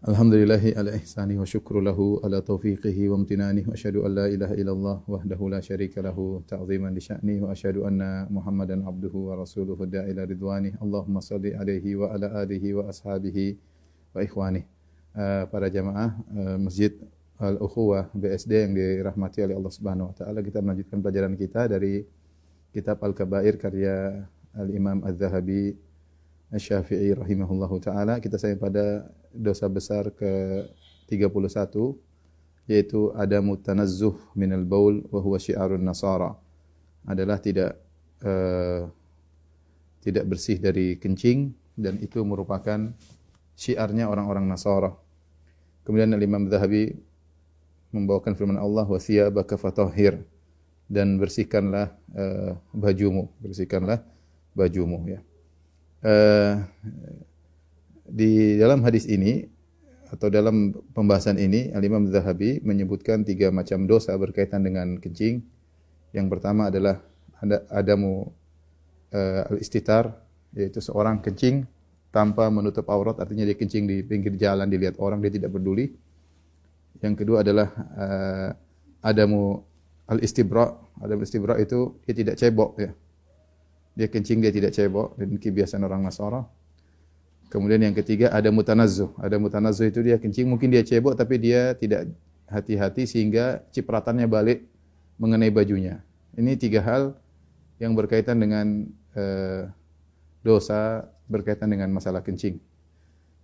Alhamdulillahi ala ihsani wa syukru lahu ala taufiqihi wa amtinani wa asyhadu an la ilaha illallah wahdahu la syarika lahu ta'ziman li sya'ni wa asyhadu anna Muhammadan abduhu wa rasuluhu da'ila ridwani. Allahumma salli alaihi wa ala alihi wa ashabihi wa ikhwani. Uh, para jamaah uh, Masjid Al-Ukhuwah BSD yang dirahmati oleh Allah Subhanahu wa taala, kita melanjutkan pelajaran kita dari kitab Al-Kabair karya Al-Imam Az-Zahabi Asy-Syafi'i rahimahullahu taala. Kita sampai pada dosa besar ke-31 yaitu adamu tanazzuh minal baul wa huwa syiarun nasara. Adalah tidak uh, tidak bersih dari kencing dan itu merupakan syiarnya orang-orang Nasara. Kemudian Al-Imam Zahabi membawakan firman Allah wa thiyabaka fatahhir dan bersihkanlah uh, bajumu, bersihkanlah bajumu ya. Uh, di dalam hadis ini atau dalam pembahasan ini Al-Imam Zahabi menyebutkan tiga macam dosa berkaitan dengan kencing. Yang pertama adalah ada adamu uh, al-istitar yaitu seorang kencing tanpa menutup aurat artinya dia kencing di pinggir jalan dilihat orang dia tidak peduli. Yang kedua adalah uh, adamu al-istibra. Adam istibra itu dia tidak cebok ya. Dia kencing dia tidak cebok dan kebiasaan orang Nasara. Kemudian yang ketiga ada mutanazzuh. Ada mutanazzuh itu dia kencing mungkin dia cebok tapi dia tidak hati-hati sehingga cipratannya balik mengenai bajunya. Ini tiga hal yang berkaitan dengan uh, dosa berkaitan dengan masalah kencing.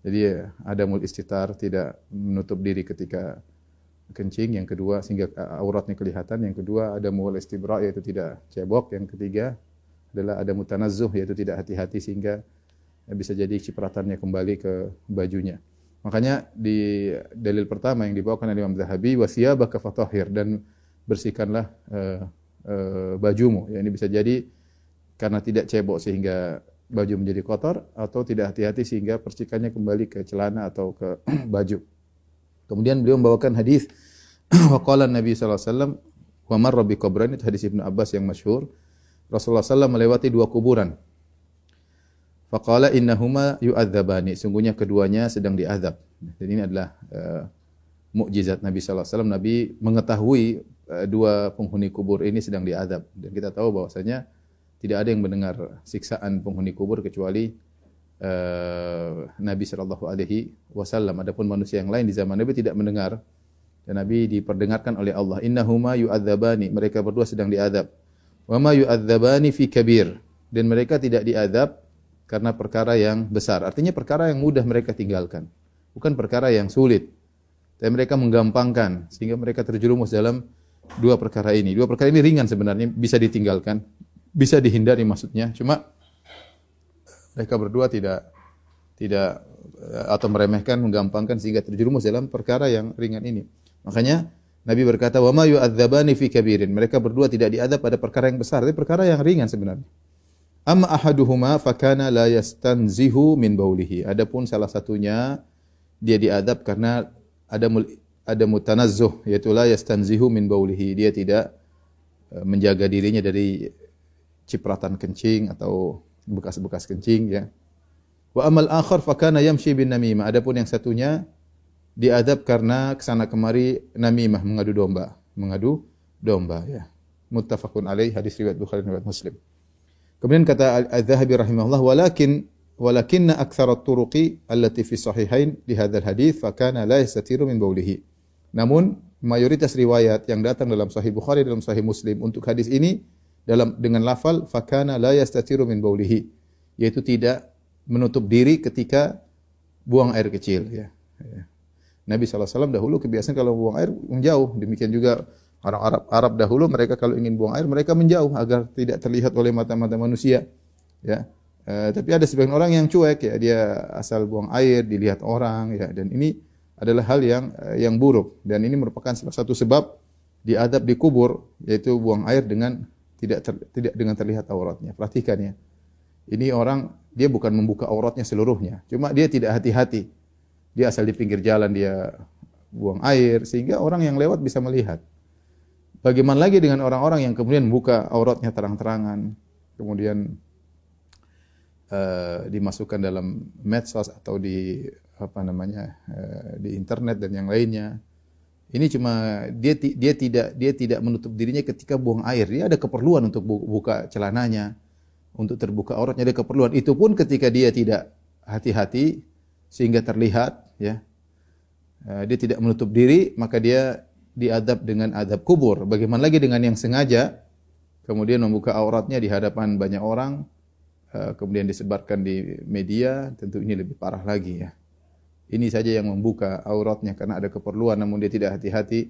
Jadi ya, ada mul istitar tidak menutup diri ketika kencing, yang kedua sehingga auratnya kelihatan, yang kedua ada mul istibra yaitu tidak cebok, yang ketiga adalah ada mutanazzuh yaitu tidak hati-hati sehingga bisa jadi cipratannya kembali ke bajunya. Makanya di dalil pertama yang dibawakan oleh Imam Zahabi wasiyabaka fatahhir dan bersihkanlah uh, uh, bajumu. Ya ini bisa jadi karena tidak cebok sehingga baju menjadi kotor atau tidak hati-hati sehingga percikannya kembali ke celana atau ke baju. Kemudian beliau membawakan hadis waqala Nabi sallallahu alaihi wasallam wa marra bi qabran hadis Ibnu Abbas yang masyhur. Rasulullah SAW melewati dua kuburan. Faqala innahuma yu'adzabani. Sungguhnya keduanya sedang diazab. Dan ini adalah uh, mukjizat Nabi sallallahu alaihi wasallam. Nabi mengetahui uh, dua penghuni kubur ini sedang diazab dan kita tahu bahwasanya tidak ada yang mendengar siksaan penghuni kubur kecuali uh, Nabi Shallallahu Alaihi Wasallam. Adapun manusia yang lain di zaman Nabi tidak mendengar. Dan Nabi diperdengarkan oleh Allah. Innahuma yu'adzabani. Mereka berdua sedang diadab. Wa ma yu'adzabani fi kabir. Dan mereka tidak diadab karena perkara yang besar. Artinya perkara yang mudah mereka tinggalkan. Bukan perkara yang sulit. Dan mereka menggampangkan. Sehingga mereka terjerumus dalam dua perkara ini. Dua perkara ini ringan sebenarnya. Bisa ditinggalkan bisa dihindari maksudnya. Cuma mereka berdua tidak tidak atau meremehkan, menggampangkan sehingga terjerumus dalam perkara yang ringan ini. Makanya Nabi berkata, "Wa ma fi kabirin." Mereka berdua tidak diadab pada perkara yang besar, tapi perkara yang ringan sebenarnya. Amma ahaduhuma fakana la yastanzihu min baulihi. Adapun salah satunya dia diadab karena ada mul, ada mutanazzuh yaitu la yastanzihu min baulihi. Dia tidak menjaga dirinya dari cipratan kencing atau bekas-bekas kencing ya. Wa amal akhar fakana yamshi bin namimah. Adapun yang satunya diadab karena ke sana kemari namimah mengadu domba, mengadu domba ya. Muttafaqun alaih hadis riwayat Bukhari dan riwayat Muslim. Kemudian kata Al-Zahabi rahimahullah walakin walakinna aktsara at-turuqi allati fi sahihain li hadzal hadis fakana la yastatiru min baulihi. Namun mayoritas riwayat yang datang dalam sahih Bukhari dalam sahih Muslim untuk hadis ini dalam dengan lafal fakana la yastatiru min baulihi yaitu tidak menutup diri ketika buang air kecil ya. ya. Nabi SAW dahulu kebiasaan kalau buang air menjauh. Demikian juga orang Arab Arab dahulu mereka kalau ingin buang air mereka menjauh agar tidak terlihat oleh mata-mata manusia. Ya. E, tapi ada sebagian orang yang cuek ya dia asal buang air dilihat orang ya dan ini adalah hal yang yang buruk dan ini merupakan salah satu sebab diadab di kubur yaitu buang air dengan tidak ter, tidak dengan terlihat auratnya. Perhatikan ya. Ini orang dia bukan membuka auratnya seluruhnya, cuma dia tidak hati-hati. Dia asal di pinggir jalan dia buang air sehingga orang yang lewat bisa melihat. Bagaimana lagi dengan orang-orang yang kemudian membuka auratnya terang-terangan, kemudian uh, dimasukkan dalam medsos atau di apa namanya uh, di internet dan yang lainnya. Ini cuma dia dia tidak dia tidak menutup dirinya ketika buang air. Dia ada keperluan untuk buka celananya untuk terbuka auratnya ada keperluan. Itu pun ketika dia tidak hati-hati sehingga terlihat ya. Eh, dia tidak menutup diri, maka dia diadab dengan adab kubur. Bagaimana lagi dengan yang sengaja kemudian membuka auratnya di hadapan banyak orang eh, kemudian disebarkan di media, tentu ini lebih parah lagi ya. Ini saja yang membuka auratnya karena ada keperluan namun dia tidak hati-hati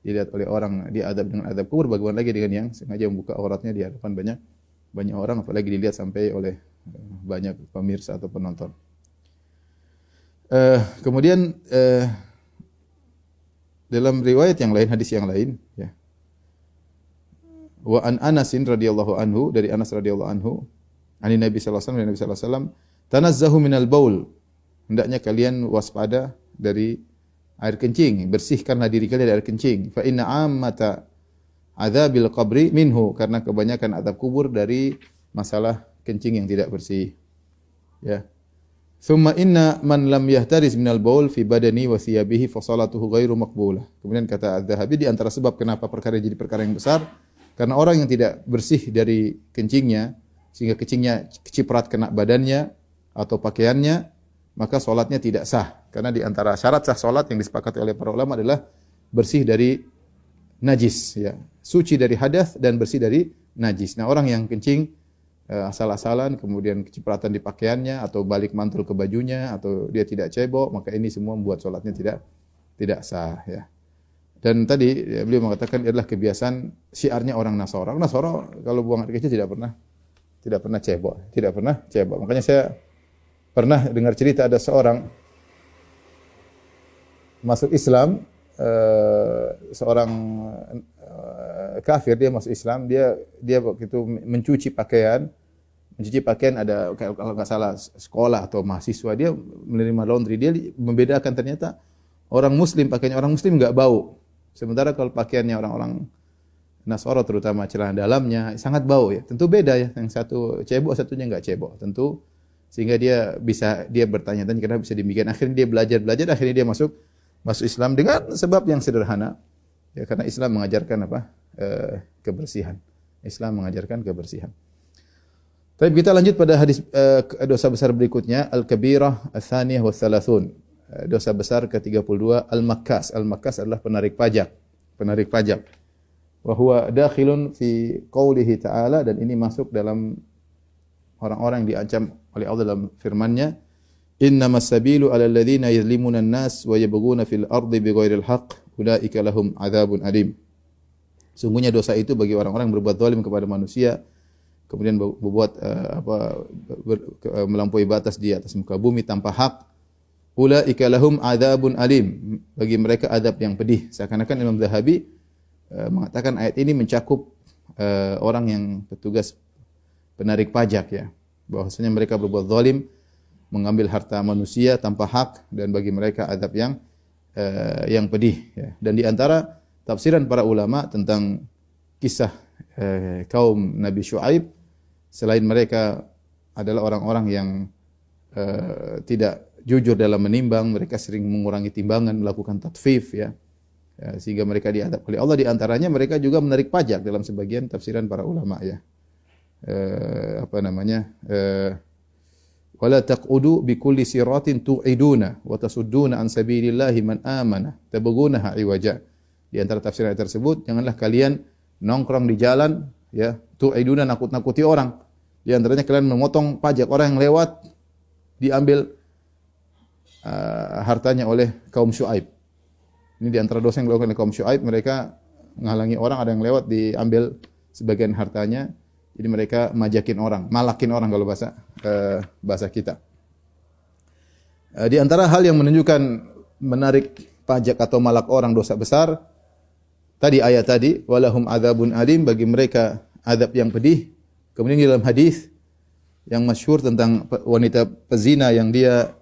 dilihat oleh orang diadab dengan adab kubur bagaimana lagi dengan yang sengaja membuka auratnya di hadapan banyak banyak orang apalagi dilihat sampai oleh eh, banyak pemirsa atau penonton. Uh, kemudian uh, dalam riwayat yang lain, hadis yang lain, ya. Wa an Anasin radhiyallahu anhu dari Anas radhiyallahu anhu, ani Nabi sallallahu alaihi wasallam, Nabi sallallahu alaihi wasallam, tanazzahu minal baul. Hendaknya kalian waspada dari air kencing, bersihkanlah diri kalian dari air kencing. Fa inna ammata adzabil qabri minhu karena kebanyakan adab kubur dari masalah kencing yang tidak bersih. Ya. Thumma inna man lam yahtaris minal baul fi badani wa thiyabihi fa salatuhu ghairu maqbulah. Kemudian kata Az-Zahabi di antara sebab kenapa perkara jadi perkara yang besar karena orang yang tidak bersih dari kencingnya sehingga kencingnya keciprat kena badannya atau pakaiannya maka salatnya tidak sah. Karena di antara syarat sah salat yang disepakati oleh para ulama adalah bersih dari najis ya suci dari hadas dan bersih dari najis. Nah, orang yang kencing asal-asalan kemudian kecipratan di pakaiannya atau balik mantul ke bajunya atau dia tidak cebok, maka ini semua membuat sholatnya tidak tidak sah ya. Dan tadi ya, beliau mengatakan adalah kebiasaan syiarnya orang Nasara. Orang kalau buang air kecil tidak pernah tidak pernah cebok, tidak pernah cebok. Makanya saya pernah dengar cerita ada seorang masuk Islam uh, seorang uh, kafir dia masuk Islam dia dia waktu mencuci pakaian mencuci pakaian ada kalau nggak salah sekolah atau mahasiswa dia menerima laundry. Dia membedakan ternyata orang muslim pakaiannya orang muslim nggak bau. Sementara kalau pakaiannya orang-orang Nasoro terutama celana dalamnya sangat bau ya. Tentu beda ya yang satu cebok satunya nggak cebok. Tentu sehingga dia bisa dia bertanya-tanya kenapa bisa demikian? Akhirnya dia belajar belajar akhirnya dia masuk masuk Islam dengan sebab yang sederhana. Ya karena Islam mengajarkan apa? E, kebersihan. Islam mengajarkan kebersihan. Tapi kita lanjut pada hadis e, dosa besar berikutnya al-kabirah ats-tsaniyah wa tsalasun. E, dosa besar ke-32 al-makkas. Al-makkas adalah penarik pajak. Penarik pajak. Wa huwa dakhilun fi qoulihi ta'ala dan ini masuk dalam orang-orang yang diancam oleh Allah dalam firman-Nya Innamas sabilu 'alal ladzina yadhlimuna an-nas wa yabghuna fil ardi bighairil haqq ulaika lahum adzabun alim. Sungguhnya dosa itu bagi orang-orang yang berbuat zalim kepada manusia kemudian berbuat uh, apa ber, uh, melampaui batas di atas muka bumi tanpa hak. Ulaika lahum adzabun alim. Bagi mereka adab yang pedih. Seakan-akan Imam Zahabi uh, mengatakan ayat ini mencakup uh, orang yang petugas penarik pajak ya. Bahwasanya mereka berbuat zalim mengambil harta manusia tanpa hak dan bagi mereka adab yang uh, yang pedih ya. Dan di antara tafsiran para ulama tentang kisah uh, kaum Nabi Shu'aib selain mereka adalah orang-orang yang uh, tidak jujur dalam menimbang, mereka sering mengurangi timbangan, melakukan tatfif ya. ya sehingga mereka diadab oleh Allah di antaranya mereka juga menarik pajak dalam sebagian tafsiran para ulama ya. Uh, apa namanya? Uh, wala taqudu bi kulli siratin tu'iduna wa tasudduna an sabilillahi man amana tabghunaha iwaja di antara tafsir ayat tersebut janganlah kalian nongkrong di jalan ya tu'iduna nakut-nakuti orang. Di antaranya kalian memotong pajak orang yang lewat diambil uh, hartanya oleh kaum Syuaib ini di antara dosa yang dilakukan oleh kaum Syuaib mereka menghalangi orang ada yang lewat diambil sebagian hartanya jadi mereka majakin orang, malakin orang kalau bahasa uh, bahasa kita. Uh, di antara hal yang menunjukkan menarik pajak atau malak orang dosa besar, tadi ayat tadi, walahum adzabun alim bagi mereka adab yang pedih. Kemudian di dalam hadis yang masyhur tentang wanita pezina yang dia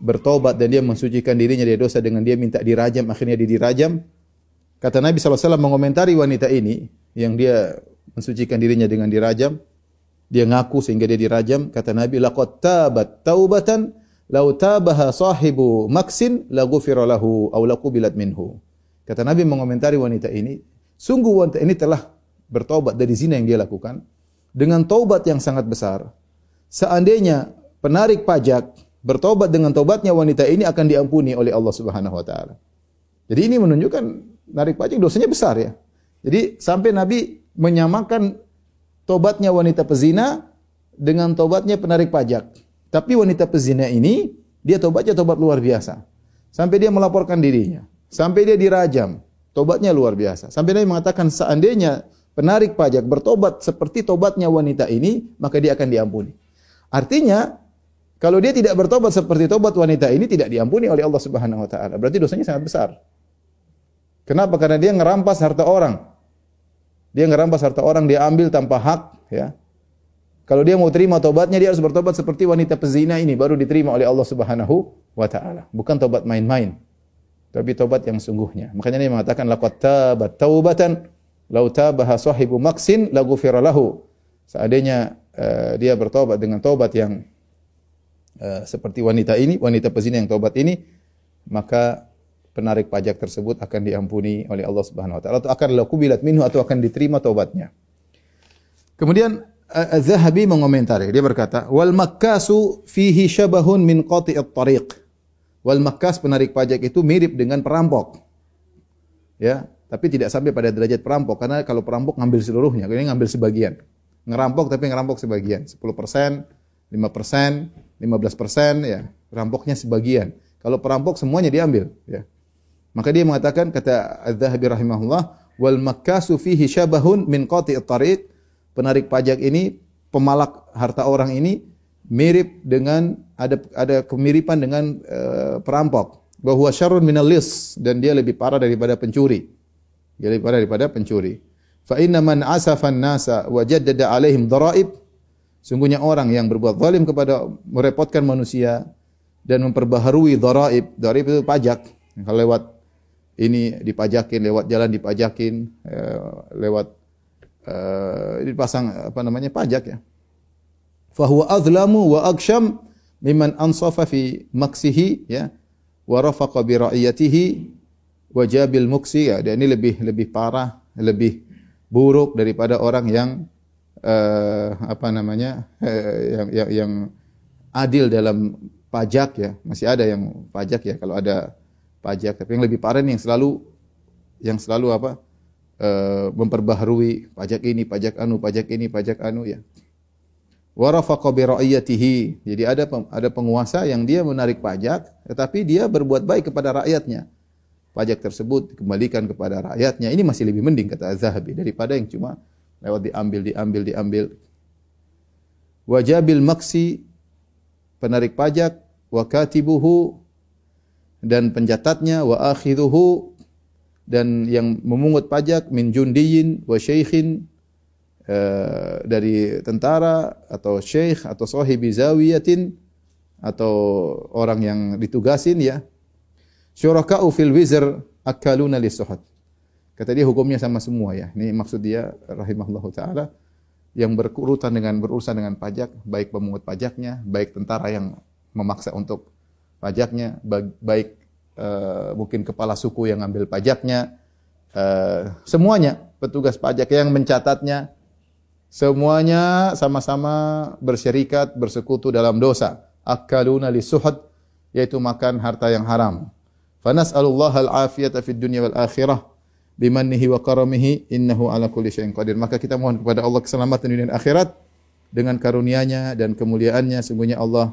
bertobat dan dia mensucikan dirinya dari dosa dengan dia minta dirajam akhirnya dia dirajam kata Nabi SAW mengomentari wanita ini yang dia mensucikan dirinya dengan dirajam. Dia ngaku sehingga dia dirajam. Kata Nabi laqad tabat taubatan law tabaha sahibu maksin la ghufira lahu aw laqubilat minhu. Kata Nabi mengomentari wanita ini sungguh wanita ini telah bertobat dari zina yang dia lakukan. Dengan taubat yang sangat besar seandainya penarik pajak bertobat dengan taubatnya wanita ini akan diampuni oleh Allah Subhanahu wa taala. Jadi ini menunjukkan narik pajak dosanya besar ya. Jadi sampai Nabi menyamakan tobatnya wanita pezina dengan tobatnya penarik pajak. Tapi wanita pezina ini dia tobatnya tobat luar biasa. Sampai dia melaporkan dirinya, sampai dia dirajam. Tobatnya luar biasa. Sampai dia mengatakan seandainya penarik pajak bertobat seperti tobatnya wanita ini, maka dia akan diampuni. Artinya kalau dia tidak bertobat seperti tobat wanita ini tidak diampuni oleh Allah Subhanahu wa taala. Berarti dosanya sangat besar. Kenapa? Karena dia ngerampas harta orang. Dia ngerampas harta orang, dia ambil tanpa hak, ya. Kalau dia mau terima tobatnya, dia harus bertobat seperti wanita pezina ini, baru diterima oleh Allah Subhanahu wa taala. Bukan tobat main-main. Tapi tobat yang sungguhnya. Makanya dia mengatakan laqad tabat taubatan law tabaha sahibu maksin lahu. Seandainya uh, dia bertobat dengan tobat yang uh, seperti wanita ini, wanita pezina yang tobat ini, maka penarik pajak tersebut akan diampuni oleh Allah Subhanahu wa taala atau akan lakubilat minhu atau akan diterima taubatnya. Kemudian Az-Zahabi mengomentari, dia berkata, "Wal makkasu fihi syabahun min qati'it tariq." Wal makkas penarik pajak itu mirip dengan perampok. Ya, tapi tidak sampai pada derajat perampok karena kalau perampok ngambil seluruhnya, ini ngambil sebagian. Ngerampok tapi ngerampok sebagian, 10%, 5%, 15% ya, rampoknya sebagian. Kalau perampok semuanya diambil, ya. Maka dia mengatakan kata Az-Zahabi rahimahullah, "Wal makkasu fihi syabahun min qati'it tariq." Penarik pajak ini, pemalak harta orang ini mirip dengan ada ada kemiripan dengan uh, perampok. Bahwa syarrun minal lis dan dia lebih parah daripada pencuri. Dia lebih parah daripada pencuri. Fa inna man asafan nasa wa jaddada alaihim dharaib Sungguhnya orang yang berbuat zalim kepada merepotkan manusia dan memperbaharui dharaib. Dharaib itu pajak. Kalau lewat ini dipajakin, lewat jalan dipajakin, lewat uh, dipasang apa namanya pajak ya. Fahuwa azlamu wa aksham mimman ansafa fi maksihi ya wa rafaqa bi ra'iyatihi wa jabil muksi ya. Dan ini lebih lebih parah, lebih buruk daripada orang yang uh, apa namanya uh, yang, yang yang adil dalam pajak ya. Masih ada yang pajak ya kalau ada pajak tapi yang lebih parah ini yang selalu yang selalu apa uh, memperbaharui pajak ini pajak anu pajak ini pajak anu ya. Warafaqa bi ra'iyatihi. Jadi ada ada penguasa yang dia menarik pajak tetapi dia berbuat baik kepada rakyatnya. Pajak tersebut dikembalikan kepada rakyatnya. Ini masih lebih mending kata Az-Zahabi daripada yang cuma lewat diambil diambil diambil. Wajabil maksi penarik pajak wa katibuhu dan pencatatnya wa akhidhuhu dan yang memungut pajak min jundiyin wa syaikhin uh, dari tentara atau syekh atau sahibi zawiyatin atau orang yang ditugasin ya. Syuraka'u fil wizr akaluna lisuhat kata dia hukumnya sama semua ya. Ini maksud dia rahimahullahu taala yang berurusan dengan berurusan dengan pajak baik pemungut pajaknya baik tentara yang memaksa untuk pajaknya, baik uh, mungkin kepala suku yang ngambil pajaknya, uh, semuanya petugas pajak yang mencatatnya, semuanya sama-sama bersyarikat, bersekutu dalam dosa. Akaluna lisuhad, yaitu makan harta yang haram. Fanas'alullah al-afiyata fid dunya wal akhirah bimannihi wa karamihi innahu ala kulli syai'in qadir. Maka kita mohon kepada Allah keselamatan dunia dan akhirat dengan karunia-Nya dan kemuliaannya sungguhnya Allah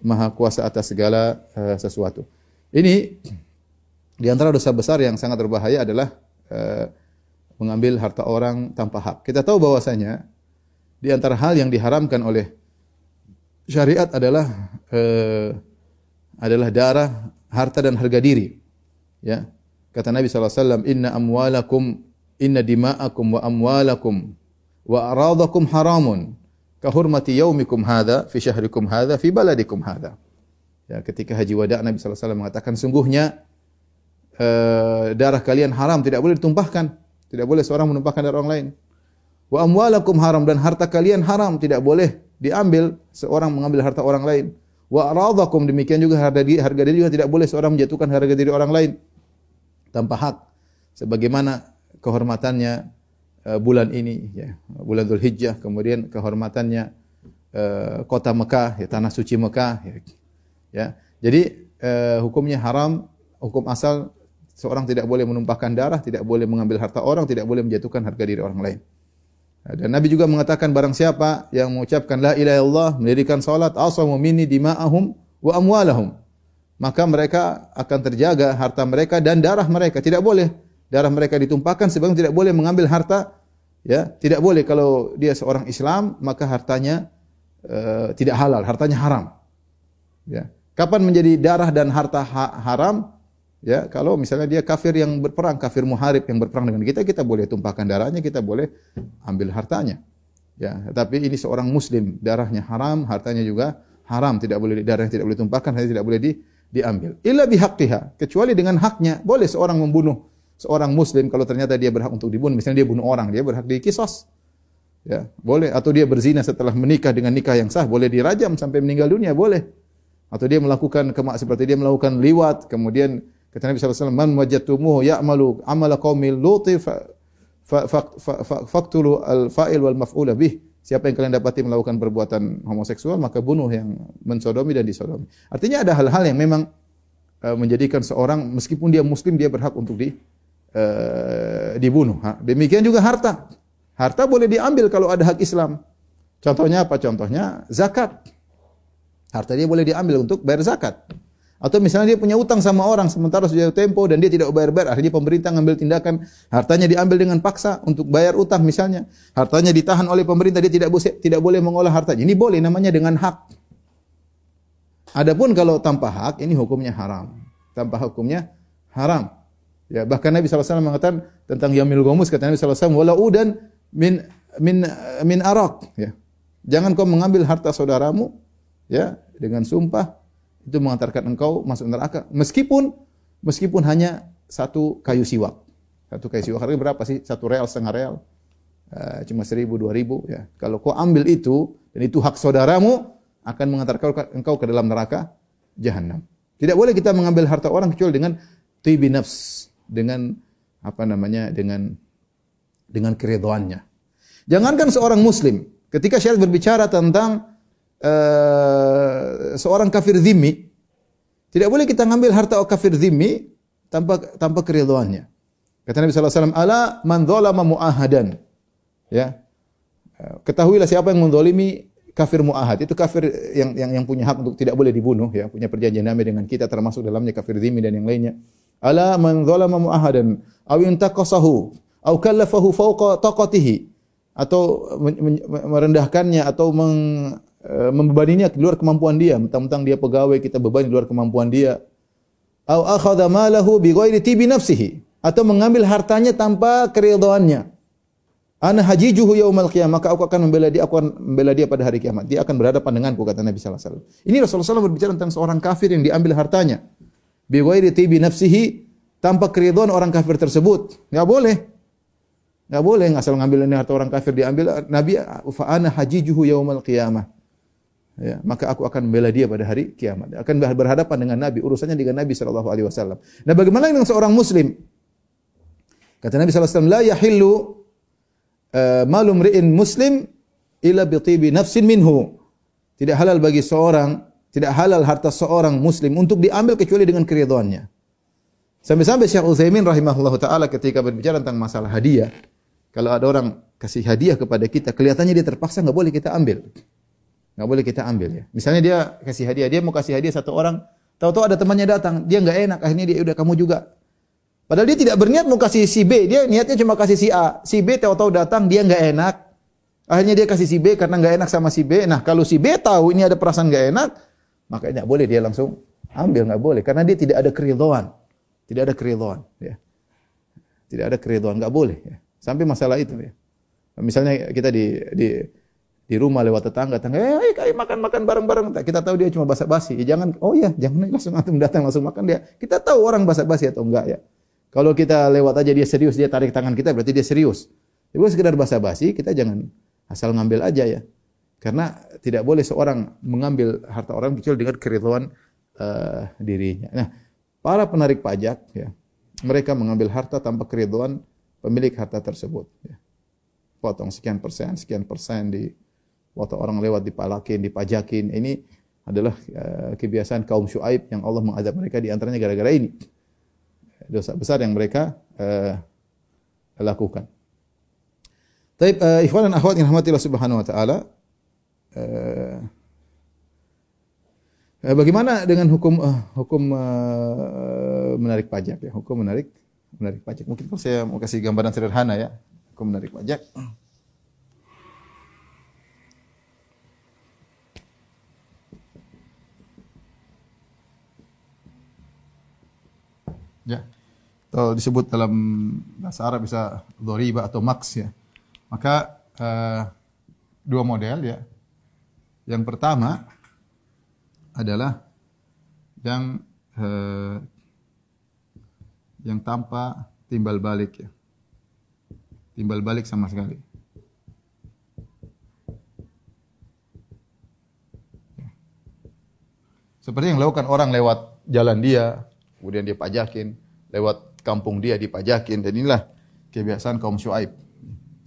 maha kuasa atas segala uh, sesuatu. Ini di antara dosa besar yang sangat berbahaya adalah uh, mengambil harta orang tanpa hak. Kita tahu bahwasanya di antara hal yang diharamkan oleh syariat adalah uh, adalah darah, harta dan harga diri. Ya. Kata Nabi SAW, Inna amwalakum, inna dima'akum wa amwalakum wa aradakum haramun kahurmati yaumikum hadza fi syahrikum hadza fi baladikum hadza. Ya, ketika haji wada Nabi mengatakan sungguhnya uh, darah kalian haram tidak boleh ditumpahkan. Tidak boleh seorang menumpahkan darah orang lain. Wa amwalakum haram dan harta kalian haram tidak boleh diambil seorang mengambil harta orang lain. Wa aradakum demikian juga harga diri, harga diri juga tidak boleh seorang menjatuhkan harga diri orang lain tanpa hak sebagaimana kehormatannya bulan ini ya. Bulan Zulhijjah kemudian kehormatannya uh, kota Mekah ya tanah suci Mekah ya, ya. jadi uh, hukumnya haram hukum asal seorang tidak boleh menumpahkan darah tidak boleh mengambil harta orang tidak boleh menjatuhkan harga diri orang lain. Dan Nabi juga mengatakan barang siapa yang mengucapkan la ilaha illallah mendirikan salat asamu minni dima'ahum wa amwalahum maka mereka akan terjaga harta mereka dan darah mereka. Tidak boleh darah mereka ditumpahkan sebab tidak boleh mengambil harta ya. Tidak boleh kalau dia seorang Islam maka hartanya uh, tidak halal hartanya haram ya. Kapan menjadi darah dan harta ha haram? Ya kalau misalnya dia kafir yang berperang kafir muharib yang berperang dengan kita kita boleh tumpahkan darahnya kita boleh ambil hartanya ya. Tapi ini seorang muslim darahnya haram hartanya juga haram tidak boleh darahnya tidak boleh tumpahkan hartanya tidak boleh di, diambil. Illa bihaqqiha kecuali dengan haknya. Boleh seorang membunuh seorang muslim kalau ternyata dia berhak untuk dibunuh, misalnya dia bunuh orang, dia berhak dikisos. Ya, boleh atau dia berzina setelah menikah dengan nikah yang sah, boleh dirajam sampai meninggal dunia, boleh. Atau dia melakukan kemak seperti dia melakukan liwat, kemudian kata Nabi sallallahu alaihi wasallam, "Man wajadtumuhu ya'malu amala qaumil luti fa faktulu al-fa'il wal maf'ula bih." Siapa yang kalian dapati melakukan perbuatan homoseksual, maka bunuh yang mensodomi dan disodomi. Artinya ada hal-hal yang memang uh, menjadikan seorang meskipun dia muslim dia berhak untuk di uh, dibunuh. Demikian juga harta. Harta boleh diambil kalau ada hak Islam. Contohnya apa? Contohnya zakat. Harta dia boleh diambil untuk bayar zakat. Atau misalnya dia punya utang sama orang sementara sudah tempo dan dia tidak bayar-bayar, akhirnya pemerintah ngambil tindakan hartanya diambil dengan paksa untuk bayar utang misalnya. Hartanya ditahan oleh pemerintah, dia tidak boleh tidak boleh mengolah hartanya. Ini boleh namanya dengan hak. Adapun kalau tanpa hak ini hukumnya haram. Tanpa hukumnya haram. Ya, bahkan Nabi SAW mengatakan tentang Yamil Gomus, kata Nabi SAW, wala udan min min min arak. Ya. Jangan kau mengambil harta saudaramu, ya, dengan sumpah itu mengantarkan engkau masuk neraka. Meskipun meskipun hanya satu kayu siwak. Satu kayu siwak harganya berapa sih? Satu real, setengah real. Uh, cuma seribu, dua ribu. Ya. Kalau kau ambil itu, dan itu hak saudaramu, akan mengantarkan engkau ke dalam neraka jahanam. Tidak boleh kita mengambil harta orang kecuali dengan tibi nafs dengan apa namanya dengan dengan keridhaannya. Jangankan seorang muslim, ketika syariat berbicara tentang uh, seorang kafir zimmi, tidak boleh kita ngambil harta kafir zimmi tanpa tanpa keridhaannya. Kata Nabi sallallahu alaihi wasallam, "Ala man dzalama muahadan." Ya. Ketahuilah siapa yang mendolimi kafir muahad itu kafir yang yang yang punya hak untuk tidak boleh dibunuh ya punya perjanjian damai dengan kita termasuk dalamnya kafir zimmi dan yang lainnya ala man zalama muahadan. Aw intaqasahu aw kallafahu fawqa taqatihi. Atau merendahkannya atau meng, e, membebaninya di luar kemampuan dia. Mentang-mentang dia pegawai kita bebani di luar kemampuan dia. Aw akhadha malahu bi ghairi tibi nafsihi. Atau mengambil hartanya tanpa keridhaannya. Ana hajijuhu yaumal qiyamah. Maka aku akan membela dia aku akan membela dia pada hari kiamat. Dia akan berhadapan denganku kata Nabi sallallahu alaihi wasallam. Ini Rasulullah SAW berbicara tentang seorang kafir yang diambil hartanya bi ghairi tibi nafsihi tanpa keridhaan orang kafir tersebut. Enggak boleh. Enggak boleh ngasal ngambil ini harta orang kafir diambil. Nabi fa ana hajijuhu yaumal qiyamah. Ya, maka aku akan membela dia pada hari kiamat. Akan berhadapan dengan Nabi, urusannya dengan Nabi sallallahu alaihi wasallam. Nah, bagaimana dengan seorang muslim? Kata Nabi sallallahu alaihi wasallam, "La yahillu uh, malum ri'in muslim illa bi tibi nafsin minhu." Tidak halal bagi seorang tidak halal harta seorang muslim untuk diambil kecuali dengan keridhaannya. Sampai-sampai Syekh Utsaimin rahimahullah taala ketika berbicara tentang masalah hadiah, kalau ada orang kasih hadiah kepada kita, kelihatannya dia terpaksa nggak boleh kita ambil. Nggak boleh kita ambil ya. Misalnya dia kasih hadiah, dia mau kasih hadiah satu orang, tahu-tahu ada temannya datang, dia nggak enak, akhirnya dia udah kamu juga. Padahal dia tidak berniat mau kasih si B, dia niatnya cuma kasih si A. Si B tahu-tahu datang, dia nggak enak. Akhirnya dia kasih si B karena nggak enak sama si B. Nah kalau si B tahu ini ada perasaan nggak enak, maka tidak boleh dia langsung ambil nggak boleh karena dia tidak ada keridhaan tidak ada keridhaan ya tidak ada keridhaan nggak boleh ya. sampai masalah itu ya misalnya kita di di di rumah lewat tetangga, tetangga, eh, kayak makan-makan bareng-bareng. Kita tahu dia cuma basa-basi. Ya, jangan, oh ya, jangan langsung antum datang langsung makan dia. Kita tahu orang basa-basi atau enggak ya. Kalau kita lewat aja dia serius, dia tarik tangan kita berarti dia serius. Tapi sekedar basa-basi, kita jangan asal ngambil aja ya. Karena tidak boleh seorang mengambil harta orang kecuali dengan keridhaan uh, dirinya. Nah, para penarik pajak ya, mereka mengambil harta tanpa keridhaan pemilik harta tersebut ya. Potong sekian persen, sekian persen di waktu orang lewat dipalakin, dipajakin. Ini adalah uh, kebiasaan kaum Syuaib yang Allah mengazab mereka di antaranya gara-gara ini. Dosa besar yang mereka uh, lakukan. Tapi uh, ikhwan dan akhwat yang rahmatillah subhanahu wa ta'ala, uh, bagaimana dengan hukum uh, hukum uh, menarik pajak ya? Hukum menarik menarik pajak. Mungkin saya mau kasih gambaran sederhana ya, hukum menarik pajak. Ya. Atau disebut dalam bahasa Arab bisa dhariba atau maks ya. Maka uh, dua model ya. Yang pertama adalah yang uh, yang tanpa timbal balik ya. Timbal balik sama sekali. Seperti yang dilakukan orang lewat jalan dia, kemudian dia pajakin, lewat kampung dia dipajakin dan inilah kebiasaan kaum Syuaib.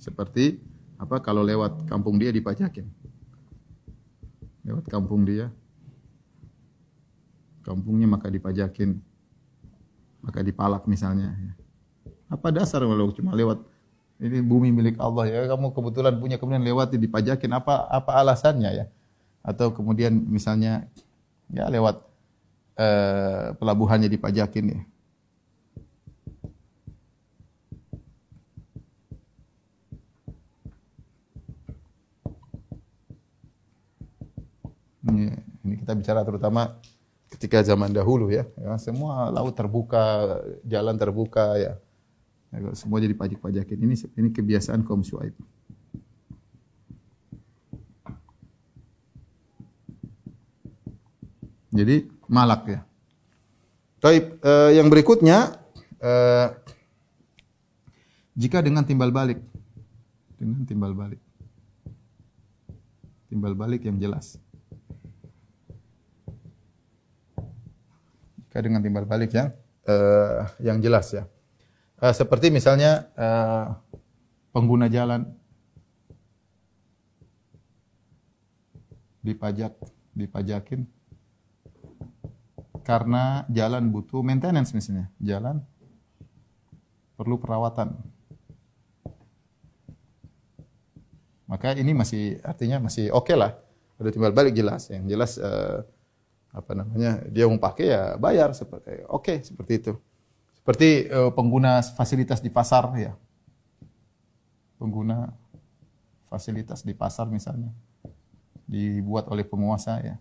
Seperti apa kalau lewat kampung dia dipajakin. Lewat kampung dia kampungnya maka dipajakin. Maka dipalak misalnya. Apa dasar kalau cuma lewat ini bumi milik Allah ya kamu kebetulan punya kemudian lewat dipajakin apa apa alasannya ya? Atau kemudian misalnya ya lewat eh, pelabuhannya dipajakin ya. Ini, kita bicara terutama ketika zaman dahulu ya, ya semua laut terbuka, jalan terbuka ya. ya semua jadi pajak-pajakin. Ini ini kebiasaan kaum Syuaib. Jadi malak ya. Taib, eh, yang berikutnya eh, jika dengan timbal balik dengan timbal balik. Timbal balik yang jelas. Dengan timbal balik yang eh, yang jelas ya. Eh, seperti misalnya eh, pengguna jalan dipajak, dipajakin karena jalan butuh maintenance misalnya. Jalan perlu perawatan. Maka ini masih artinya masih oke okay lah. Udah timbal balik jelas. Yang jelas uh, apa namanya dia mau pakai ya bayar seperti oke okay, seperti itu. Seperti uh, pengguna fasilitas di pasar ya. Pengguna fasilitas di pasar misalnya dibuat oleh penguasa ya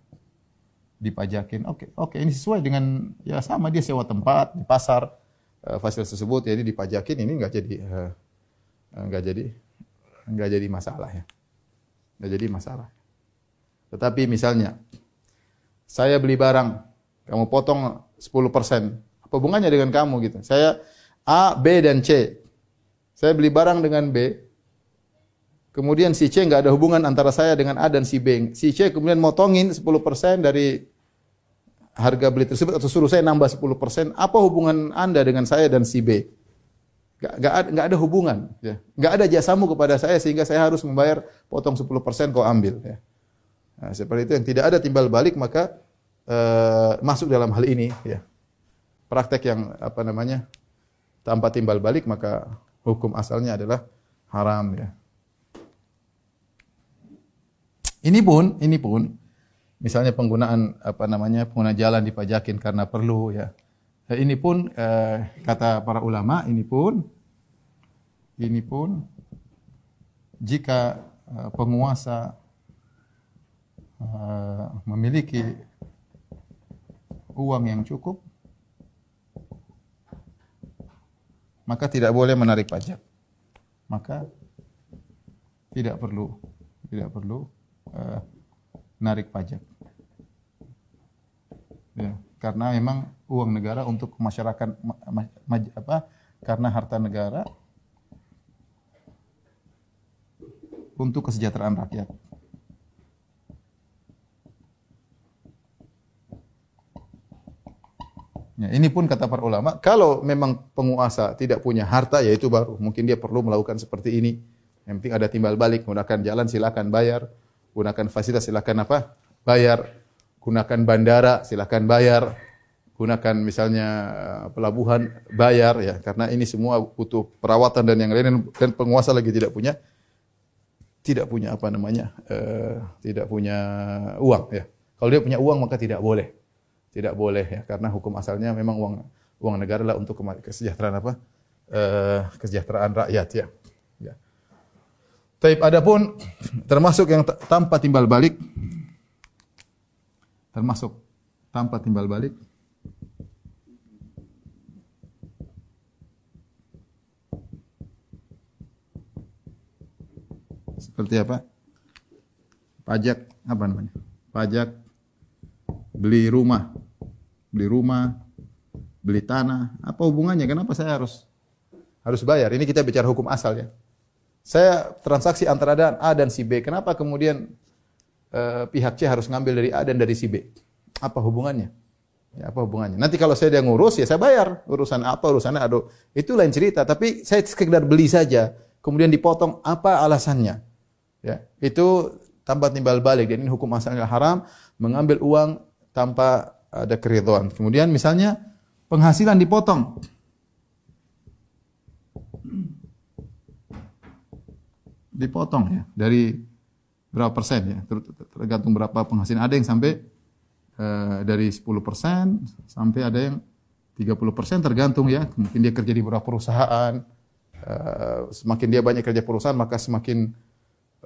dipajakin. Oke, okay, oke okay, ini sesuai dengan ya sama dia sewa tempat di pasar uh, fasilitas tersebut jadi dipajakin ini enggak jadi uh, enggak jadi enggak jadi masalah ya. Enggak jadi masalah. Tetapi misalnya saya beli barang, kamu potong 10%. Apa hubungannya dengan kamu gitu? Saya A, B dan C. Saya beli barang dengan B, Kemudian si C nggak ada hubungan antara saya dengan A dan si B. Si C kemudian motongin 10% dari harga beli tersebut atau suruh saya nambah 10%. Apa hubungan Anda dengan saya dan si B? Gak, gak, ada, hubungan. Ya. Gak ada jasamu kepada saya sehingga saya harus membayar potong 10% kau ambil. Ya. Nah, seperti itu yang tidak ada timbal balik maka uh, masuk dalam hal ini. Ya. Praktek yang apa namanya tanpa timbal balik maka hukum asalnya adalah haram ya. Ini pun, ini pun, misalnya penggunaan apa namanya pengguna jalan dipajakin karena perlu ya. Eh, ini pun eh, kata para ulama, ini pun, ini pun jika eh, penguasa eh, memiliki uang yang cukup, maka tidak boleh menarik pajak. Maka tidak perlu tidak perlu uh, narik pajak. Ya, karena memang uang negara untuk masyarakat ma, ma, ma, apa? Karena harta negara untuk kesejahteraan rakyat. Ya, ini pun kata para ulama, kalau memang penguasa tidak punya harta, ya itu baru. Mungkin dia perlu melakukan seperti ini. Yang penting ada timbal balik, gunakan jalan silakan bayar, gunakan fasilitas silakan apa? Bayar, gunakan bandara silakan bayar, gunakan misalnya eh, pelabuhan bayar ya, karena ini semua butuh perawatan dan yang lain. Dan penguasa lagi tidak punya tidak punya apa namanya, uh, tidak punya uang ya. Kalau dia punya uang maka tidak boleh tidak boleh ya karena hukum asalnya memang uang uang negara lah untuk kesejahteraan apa uh, kesejahteraan rakyat ya. ya. Taib adapun termasuk yang tanpa timbal balik termasuk tanpa timbal balik seperti apa? Pajak apa namanya? Pajak beli rumah beli rumah, beli tanah, apa hubungannya? Kenapa saya harus harus bayar? Ini kita bicara hukum asal ya. Saya transaksi antara dan A dan si B. Kenapa kemudian uh, pihak C harus ngambil dari A dan dari si B? Apa hubungannya? Ya, apa hubungannya? Nanti kalau saya dia ngurus ya saya bayar. Urusan apa urusannya aduh. Itu lain cerita, tapi saya sekedar beli saja, kemudian dipotong apa alasannya? Ya, itu tanpa timbal balik dan ini hukum asalnya haram mengambil uang tanpa ada keridhaan. Kemudian misalnya penghasilan dipotong. Dipotong ya dari berapa persen ya, tergantung berapa penghasilan. Ada yang sampai uh, dari 10 persen sampai ada yang 30 persen tergantung ya. Mungkin dia kerja di beberapa perusahaan. Uh, semakin dia banyak kerja perusahaan maka semakin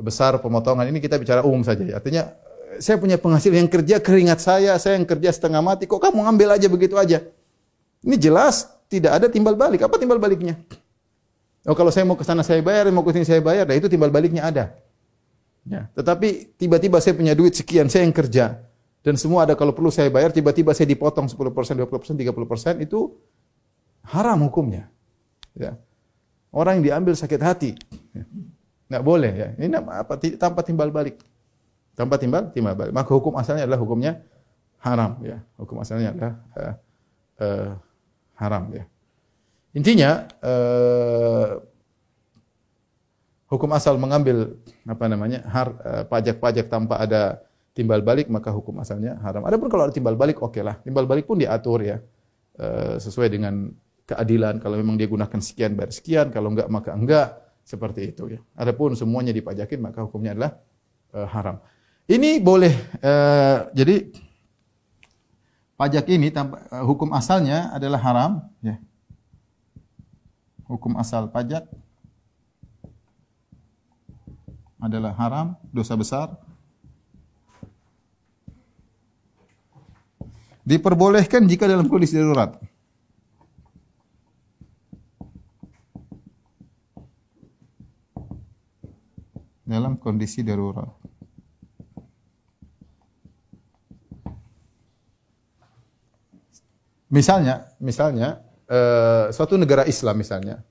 besar pemotongan. Ini kita bicara umum saja ya. Artinya saya punya penghasilan yang kerja keringat saya, saya yang kerja setengah mati, kok kamu ngambil aja begitu aja? Ini jelas tidak ada timbal balik. Apa timbal baliknya? Oh kalau saya mau ke sana saya bayar, mau ke sini saya bayar, nah itu timbal baliknya ada. Ya, tetapi tiba-tiba saya punya duit sekian, saya yang kerja dan semua ada kalau perlu saya bayar, tiba-tiba saya dipotong 10%, 20%, 30% itu haram hukumnya. Ya. Orang yang diambil sakit hati. Ya. Nggak boleh ya. Ini apa tanpa timbal balik tanpa timbal timbal balik. Maka hukum asalnya adalah hukumnya haram ya. Hukum asalnya adalah uh, uh, haram ya. Intinya uh, hukum asal mengambil apa namanya pajak-pajak tanpa ada timbal balik maka hukum asalnya haram. Adapun kalau ada timbal balik oke lah. Timbal balik pun diatur ya uh, sesuai dengan keadilan. Kalau memang dia gunakan sekian bayar sekian, kalau enggak maka enggak seperti itu ya. Adapun semuanya dipajakin maka hukumnya adalah uh, haram. Ini boleh uh, jadi pajak ini uh, hukum asalnya adalah haram ya. Hukum asal pajak adalah haram, dosa besar. Diperbolehkan jika dalam kondisi darurat. Dalam kondisi darurat. Misalnya, misalnya uh, suatu negara Islam misalnya,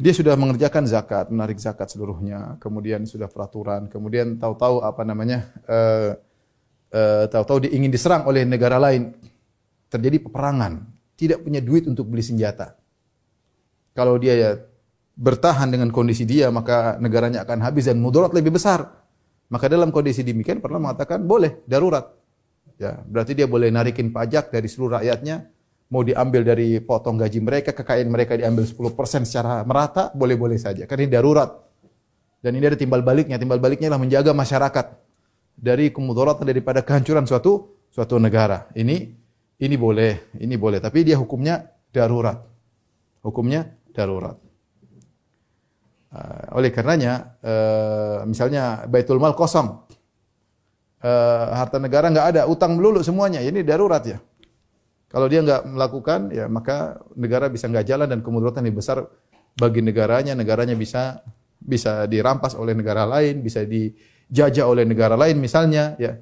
dia sudah mengerjakan zakat, menarik zakat seluruhnya, kemudian sudah peraturan, kemudian tahu-tahu apa namanya, uh, uh, tahu-tahu dia ingin diserang oleh negara lain, terjadi peperangan, tidak punya duit untuk beli senjata. Kalau dia ya bertahan dengan kondisi dia, maka negaranya akan habis dan mudarat lebih besar. Maka dalam kondisi demikian pernah mengatakan boleh darurat. Ya, berarti dia boleh narikin pajak dari seluruh rakyatnya, mau diambil dari potong gaji mereka, kekayaan mereka diambil 10% secara merata, boleh-boleh saja. Karena ini darurat. Dan ini ada timbal baliknya. Timbal baliknya adalah menjaga masyarakat dari kemudaratan daripada kehancuran suatu suatu negara. Ini ini boleh, ini boleh, tapi dia hukumnya darurat. Hukumnya darurat. Uh, oleh karenanya, uh, misalnya Baitul Mal kosong, uh, harta negara nggak ada, utang melulu semuanya. Ini darurat ya. Kalau dia nggak melakukan, ya maka negara bisa nggak jalan dan kemudaratan lebih besar bagi negaranya. Negaranya bisa bisa dirampas oleh negara lain, bisa dijajah oleh negara lain misalnya, ya,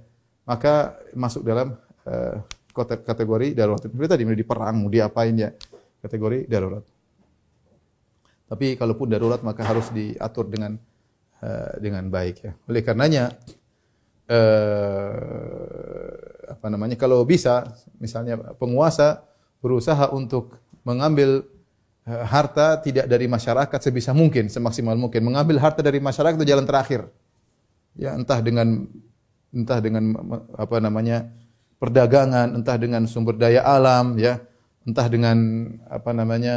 maka masuk dalam uh, kategori darurat. Seperti tadi di perang, diapain ya, kategori darurat. Tapi kalaupun darurat maka harus diatur dengan uh, dengan baik ya. Oleh karenanya uh, apa namanya kalau bisa misalnya penguasa berusaha untuk mengambil Eh, harta tidak dari masyarakat sebisa mungkin, semaksimal mungkin. Mengambil harta dari masyarakat itu jalan terakhir. Ya, entah dengan entah dengan apa namanya? perdagangan, entah dengan sumber daya alam, ya, entah dengan apa namanya?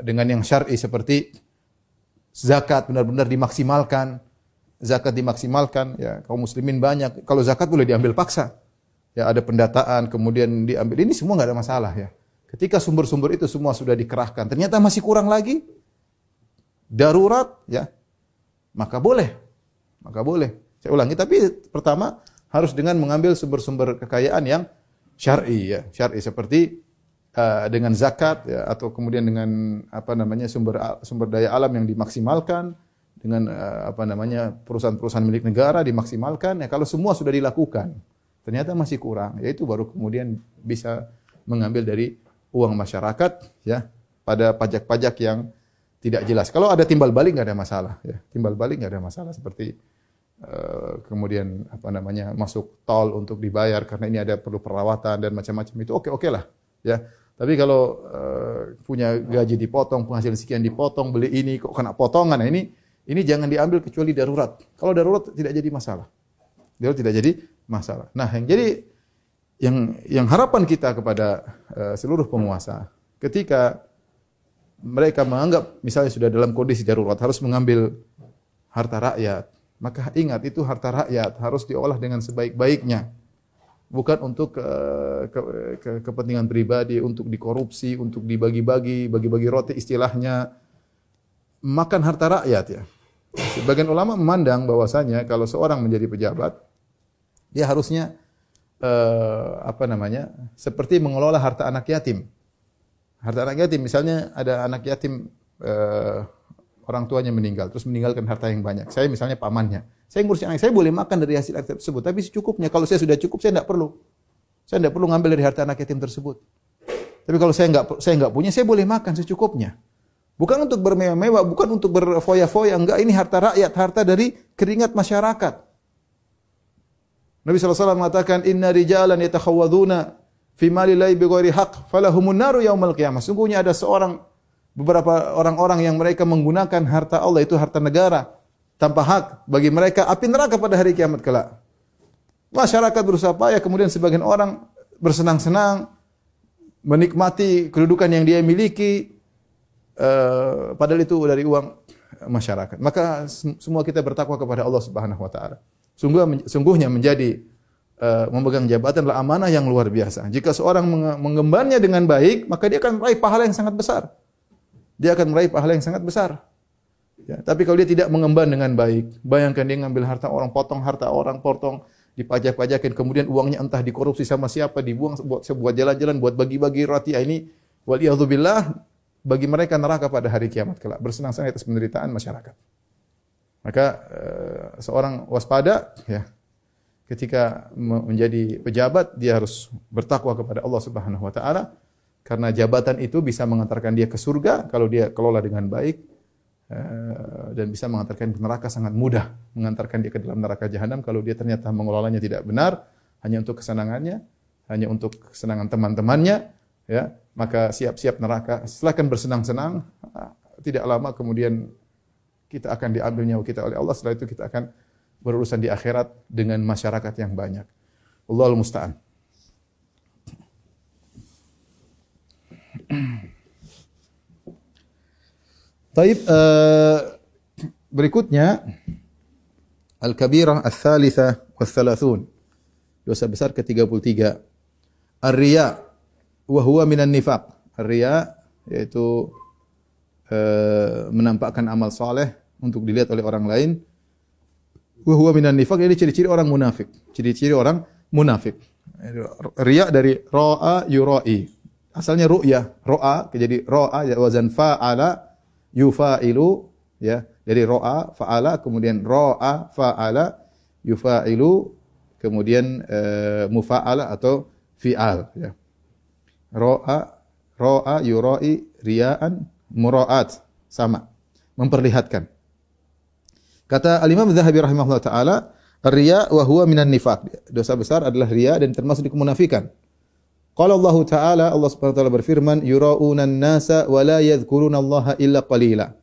dengan yang syar'i seperti zakat benar-benar dimaksimalkan. Zakat dimaksimalkan, ya, kaum muslimin banyak. Kalau zakat boleh diambil paksa. Ya, ada pendataan, kemudian diambil. Ini semua nggak ada masalah, ya. Ketika sumber-sumber itu semua sudah dikerahkan, ternyata masih kurang lagi, darurat, ya, maka boleh, maka boleh. Saya ulangi, tapi pertama harus dengan mengambil sumber-sumber kekayaan yang syar'i, ya, syar'i seperti uh, dengan zakat, ya, atau kemudian dengan apa namanya sumber sumber daya alam yang dimaksimalkan, dengan uh, apa namanya perusahaan-perusahaan milik negara dimaksimalkan. Ya, kalau semua sudah dilakukan, ternyata masih kurang, yaitu baru kemudian bisa mengambil dari uang masyarakat ya pada pajak-pajak yang tidak jelas. Kalau ada timbal balik nggak ada masalah ya. Timbal balik nggak ada masalah seperti uh, kemudian apa namanya masuk tol untuk dibayar karena ini ada perlu perawatan dan macam-macam itu oke oke lah ya. Tapi kalau uh, punya gaji dipotong, penghasilan sekian dipotong, beli ini kok kena potongan, nah ini ini jangan diambil kecuali darurat. Kalau darurat tidak jadi masalah. Darurat tidak jadi masalah. Nah, yang jadi yang yang harapan kita kepada uh, seluruh penguasa ketika mereka menganggap misalnya sudah dalam kondisi darurat harus mengambil harta rakyat maka ingat itu harta rakyat harus diolah dengan sebaik-baiknya bukan untuk uh, ke, ke, kepentingan pribadi untuk dikorupsi untuk dibagi-bagi bagi-bagi roti istilahnya makan harta rakyat ya sebagian ulama memandang bahwasanya kalau seorang menjadi pejabat dia harusnya uh, apa namanya? Seperti mengelola harta anak yatim. Harta anak yatim misalnya ada anak yatim uh, orang tuanya meninggal terus meninggalkan harta yang banyak. Saya misalnya pamannya. Saya ngurusin anak saya boleh makan dari hasil harta tersebut, tapi secukupnya. Kalau saya sudah cukup saya tidak perlu. Saya tidak perlu ngambil dari harta anak yatim tersebut. Tapi kalau saya nggak saya nggak punya, saya boleh makan secukupnya. Bukan untuk bermewah-mewah, bukan untuk berfoya-foya, enggak ini harta rakyat, harta dari keringat masyarakat. Nabi SAW mengatakan, Inna rijalan yatakhawaduna fi mali lai bighairi haq, falahumun naru yaumal qiyamah. Sungguhnya ada seorang, beberapa orang-orang yang mereka menggunakan harta Allah, itu harta negara, tanpa hak. Bagi mereka, api neraka pada hari kiamat kelak. Masyarakat berusaha payah, kemudian sebagian orang bersenang-senang, menikmati kedudukan yang dia miliki, uh, padahal itu dari uang masyarakat. Maka semua kita bertakwa kepada Allah Subhanahu wa taala. Sungguh, sungguhnya menjadi uh, memegang jabatan adalah amanah yang luar biasa. Jika seorang mengembannya dengan baik, maka dia akan meraih pahala yang sangat besar. Dia akan meraih pahala yang sangat besar. Ya, tapi kalau dia tidak mengemban dengan baik, bayangkan dia ngambil harta orang, potong harta orang, potong dipajak-pajakin, kemudian uangnya entah dikorupsi sama siapa, dibuang buat sebuah jalan-jalan, buat bagi-bagi roti. Ah, ini waliyadzubillah bagi mereka neraka pada hari kiamat kelak, bersenang-senang atas penderitaan masyarakat. Maka uh, seorang waspada ya ketika menjadi pejabat dia harus bertakwa kepada Allah Subhanahu wa taala. Karena jabatan itu bisa mengantarkan dia ke surga kalau dia kelola dengan baik uh, dan bisa mengantarkan ke neraka sangat mudah. Mengantarkan dia ke dalam neraka jahanam kalau dia ternyata mengelolanya tidak benar hanya untuk kesenangannya hanya untuk kesenangan teman-temannya ya maka siap-siap neraka silakan bersenang-senang tidak lama kemudian kita akan diambil nyawa kita oleh Allah. Setelah itu kita akan berurusan di akhirat dengan masyarakat yang banyak. Allahul musta'an. Taib uh, berikutnya Al-Kabirah Al-Thalitha Wal-Thalathun Dosa besar ke-33 Ar-Riya wa huwa minan nifaq. Ar-Riya yaitu Eh, menampakkan amal soleh untuk dilihat oleh orang lain. Wa huwa minan nifaq ini ciri-ciri orang munafik. Ciri-ciri orang munafik. Riya dari ro'a yura'i. Asalnya ru'ya, ro'a jadi ro'a ya wazan fa'ala yufailu ya Dari ro'a, fa'ala, kemudian ro'a, fa'ala, yufa'ilu, kemudian uh, mufa'ala atau fi'al. Ya. Ro'a, ro'a, yura'i, ria'an, mura'at. Sama. Memperlihatkan. Kata Al-Imam Zahabi rahimahullah ta'ala, Riya wa huwa minan nifaq. Dosa besar adalah riya dan termasuk di kemunafikan. Qala Allah Ta'ala, Allah Subhanahu wa taala berfirman, yura'una an-nasa wa la yadhkuruna Allah illa qalila.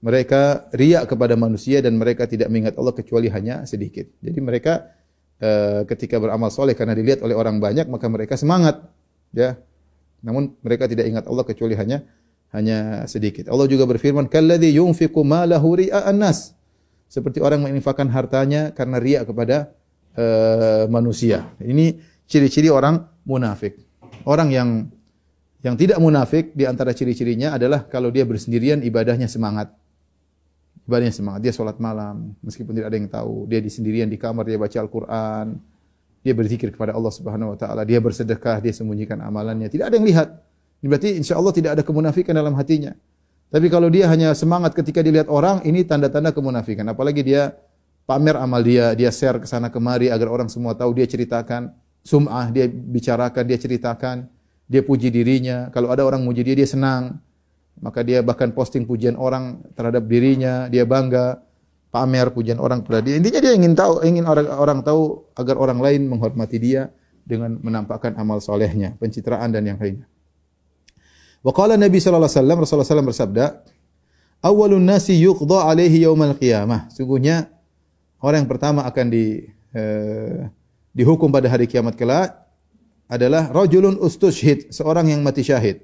Mereka riya kepada manusia dan mereka tidak mengingat Allah kecuali hanya sedikit. Jadi mereka uh, ketika beramal soleh karena dilihat oleh orang banyak maka mereka semangat, ya. Namun mereka tidak ingat Allah kecuali hanya hanya sedikit. Allah juga berfirman, "Kalladzi yunfiqu malahu ria'an nas." Seperti orang menginfakkan hartanya karena riya kepada uh, manusia. Ini ciri-ciri orang munafik. Orang yang yang tidak munafik di antara ciri-cirinya adalah kalau dia bersendirian ibadahnya semangat. Ibadahnya semangat. Dia sholat malam meskipun tidak ada yang tahu. Dia di sendirian di kamar dia baca Al-Qur'an. Dia berzikir kepada Allah Subhanahu wa taala. Dia bersedekah, dia sembunyikan amalannya. Tidak ada yang lihat. Ini berarti insya Allah tidak ada kemunafikan dalam hatinya. Tapi kalau dia hanya semangat ketika dilihat orang, ini tanda-tanda kemunafikan. Apalagi dia pamer amal dia, dia share ke sana kemari agar orang semua tahu dia ceritakan sum'ah, dia bicarakan, dia ceritakan, dia puji dirinya. Kalau ada orang muji dia, dia senang. Maka dia bahkan posting pujian orang terhadap dirinya, dia bangga, pamer pujian orang kepada dia. Intinya dia ingin tahu, ingin orang orang tahu agar orang lain menghormati dia dengan menampakkan amal solehnya, pencitraan dan yang lainnya. Wa qala Nabi sallallahu alaihi wasallam Rasulullah SAW bersabda, "Awwalun nasi yuqda alaihi yaumal qiyamah." Sungguhnya orang yang pertama akan di eh, dihukum pada hari kiamat kelak adalah rajulun ustushhid, seorang yang mati syahid.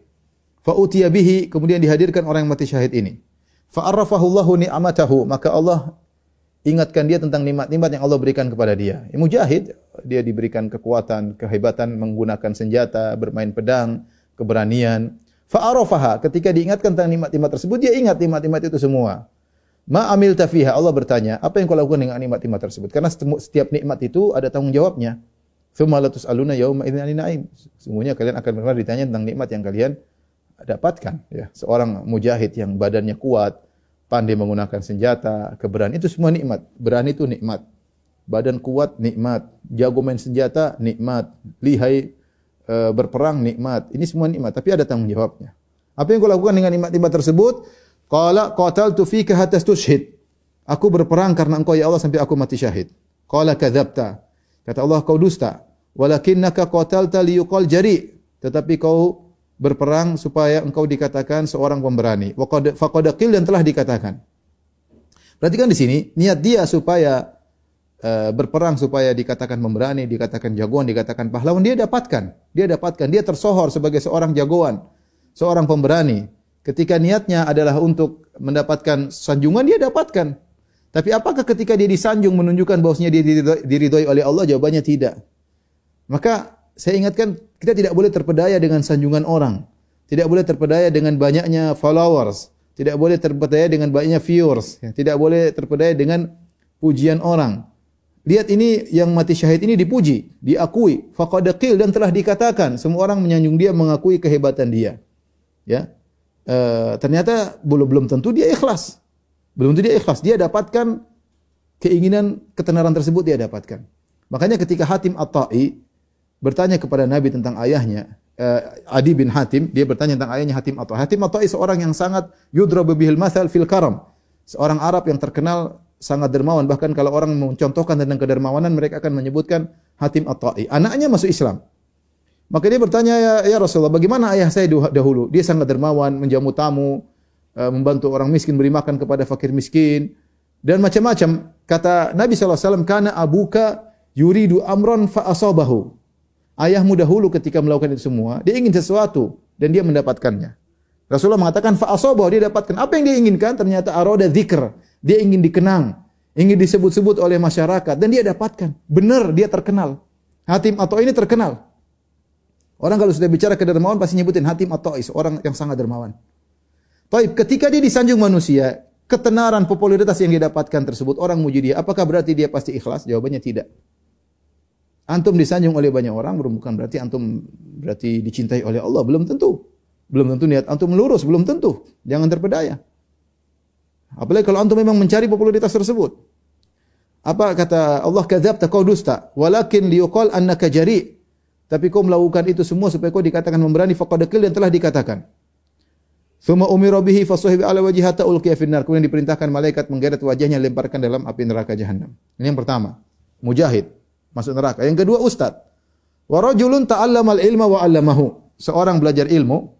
Fa bihi, kemudian dihadirkan orang yang mati syahid ini. Fa arrafahu Allahu ni'amatahu, maka Allah ingatkan dia tentang nikmat-nikmat yang Allah berikan kepada dia. Ya, mujahid, dia diberikan kekuatan, kehebatan menggunakan senjata, bermain pedang, keberanian. Fa arafaha, ketika diingatkan tentang nikmat-nikmat tersebut, dia ingat nikmat-nikmat itu semua. Ma amil tafiha Allah bertanya, apa yang kau lakukan dengan nikmat-nikmat tersebut? Karena setiap nikmat itu ada tanggung jawabnya. Tsumma la tus'aluna yauma idzin na'im. Semuanya kalian akan benar ditanya tentang nikmat yang kalian dapatkan ya. Seorang mujahid yang badannya kuat, pandai menggunakan senjata, keberanian itu semua nikmat. Berani itu nikmat. Badan kuat nikmat, jago main senjata nikmat, lihai e, berperang nikmat. Ini semua nikmat, tapi ada tanggung jawabnya. Apa yang kau lakukan dengan nikmat-nikmat tersebut? Qala qataltu fika hatta tushhid. Aku berperang karena engkau ya Allah sampai aku mati syahid. Qala kadzabta. Kata Allah kau dusta. Walakinnaka qatalta liyuqal jari. Tetapi kau berperang supaya engkau dikatakan seorang pemberani. Qad faqad dan telah dikatakan. Perhatikan di sini niat dia supaya uh, berperang supaya dikatakan pemberani, dikatakan jagoan, dikatakan pahlawan dia dapatkan. Dia dapatkan, dia tersohor sebagai seorang jagoan, seorang pemberani. Ketika niatnya adalah untuk mendapatkan sanjungan, dia dapatkan. Tapi apakah ketika dia disanjung menunjukkan bahwasanya dia diridhoi oleh Allah? Jawabannya tidak. Maka saya ingatkan kita tidak boleh terpedaya dengan sanjungan orang. Tidak boleh terpedaya dengan banyaknya followers. Tidak boleh terpedaya dengan banyaknya viewers. Tidak boleh terpedaya dengan pujian orang. Lihat ini yang mati syahid ini dipuji, diakui, faqad dan telah dikatakan semua orang menyanjung dia mengakui kehebatan dia. Ya uh, ternyata belum belum tentu dia ikhlas. Belum tentu dia ikhlas. Dia dapatkan keinginan ketenaran tersebut dia dapatkan. Makanya ketika Hatim At-Ta'i bertanya kepada Nabi tentang ayahnya, uh, Adi bin Hatim, dia bertanya tentang ayahnya Hatim At-Ta'i. Hatim At-Ta'i seorang yang sangat yudrabu bihil mathal fil karam. Seorang Arab yang terkenal sangat dermawan. Bahkan kalau orang mencontohkan tentang kedermawanan, mereka akan menyebutkan Hatim At-Ta'i. Anaknya masuk Islam. Maka dia bertanya, ya, ya Rasulullah, bagaimana ayah saya dahulu? Dia sangat dermawan, menjamu tamu, eh, membantu orang miskin, beri makan kepada fakir miskin, dan macam-macam. Kata Nabi SAW, Kana abuka yuridu amron fa'asobahu. Ayahmu dahulu ketika melakukan itu semua, dia ingin sesuatu, dan dia mendapatkannya. Rasulullah mengatakan fa'asobahu, dia dapatkan. Apa yang dia inginkan? Ternyata aroda zikr. Dia ingin dikenang, ingin disebut-sebut oleh masyarakat, dan dia dapatkan. Benar, dia terkenal. Hatim atau ini terkenal. Orang kalau sudah bicara kedermawan pasti nyebutin Hatim atau Is, orang yang sangat dermawan. Taib, ketika dia disanjung manusia, ketenaran popularitas yang dia dapatkan tersebut, orang muji dia, apakah berarti dia pasti ikhlas? Jawabannya tidak. Antum disanjung oleh banyak orang, bukan berarti antum berarti dicintai oleh Allah, belum tentu. Belum tentu niat antum lurus, belum tentu. Jangan terpedaya. Apalagi kalau antum memang mencari popularitas tersebut. Apa kata Allah kadzabta kau dusta walakin liyuqal annaka jari. Tapi kau melakukan itu semua supaya kau dikatakan memberani faqad qil yang telah dikatakan. Thumma umira bihi ala wajhi ulqiya finnar. Kemudian diperintahkan malaikat menggeret wajahnya lemparkan dalam api neraka jahanam. Ini yang pertama. Mujahid masuk neraka. Yang kedua ustaz. Wa rajulun ta'allama al-ilma wa 'allamahu. Seorang belajar ilmu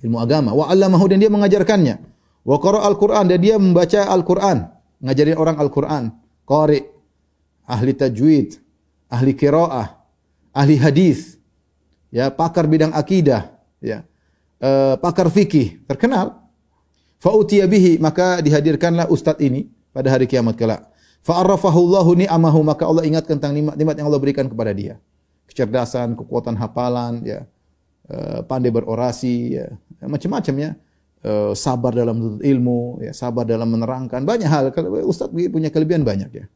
ilmu agama wa 'allamahu dan dia mengajarkannya. Wa qara al-Qur'an dan dia membaca Al-Qur'an, ngajarin orang Al-Qur'an. Qari, ahli tajwid, ahli qiraah, ahli hadis, ya, pakar bidang akidah, ya. Uh, pakar fikih, terkenal. Fa utiya bihi, maka dihadirkanlah ustaz ini pada hari kiamat kelak. Fa arrafahu Allahu ni'amahu, maka Allah ingat tentang nikmat-nikmat yang Allah berikan kepada dia. Kecerdasan, kekuatan hafalan, ya. Uh, pandai berorasi, ya. Macam-macam ya uh, sabar dalam menuntut ilmu, ya, sabar dalam menerangkan banyak hal. Ustaz punya kelebihan banyak ya.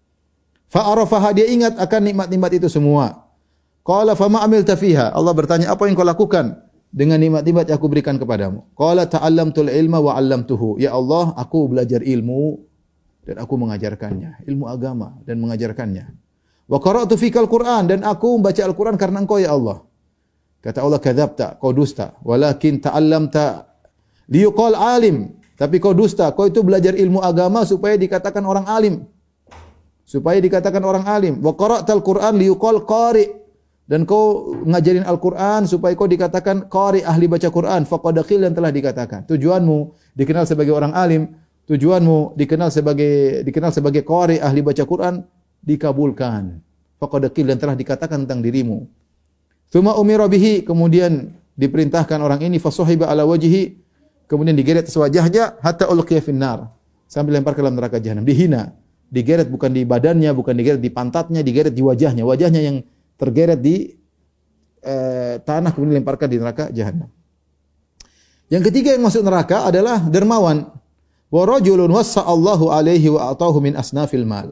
Fa'arafaha dia ingat akan nikmat-nikmat itu semua. Qala fama amilta fiha? Allah bertanya, apa yang kau lakukan dengan nikmat-nikmat yang aku berikan kepadamu? Qala ta'allamtul ilma wa 'allamtuhu. Ya Allah, aku belajar ilmu dan aku mengajarkannya, ilmu agama dan mengajarkannya. Wa qara'tu fikal Qur'an dan aku membaca Al-Qur'an karena engkau ya Allah. Kata Allah, kadzabta, kau dusta. Walakin ta'allamta Liyuqal alim. Tapi kau dusta. Kau itu belajar ilmu agama supaya dikatakan orang alim. Supaya dikatakan orang alim. Wa qara'tal Qur'an liyuqal qari. Dan kau ngajarin Al-Quran supaya kau dikatakan qari ahli baca Quran. Faqadakil yang telah dikatakan. Tujuanmu dikenal sebagai orang alim. Tujuanmu dikenal sebagai dikenal sebagai qari ahli baca Quran. Dikabulkan. Faqadakil yang telah dikatakan tentang dirimu. Thumma umira bihi. Kemudian diperintahkan orang ini. Fasuhiba ala wajihi kemudian digeret atas hatta ulqiya finnar sambil lempar ke dalam neraka jahanam dihina digeret bukan di badannya bukan digeret di pantatnya digeret di wajahnya wajahnya yang tergeret di eh, tanah kemudian lemparkan di neraka jahanam yang ketiga yang masuk neraka adalah dermawan wa rajulun Allahu alaihi wa atahu min asnafil mal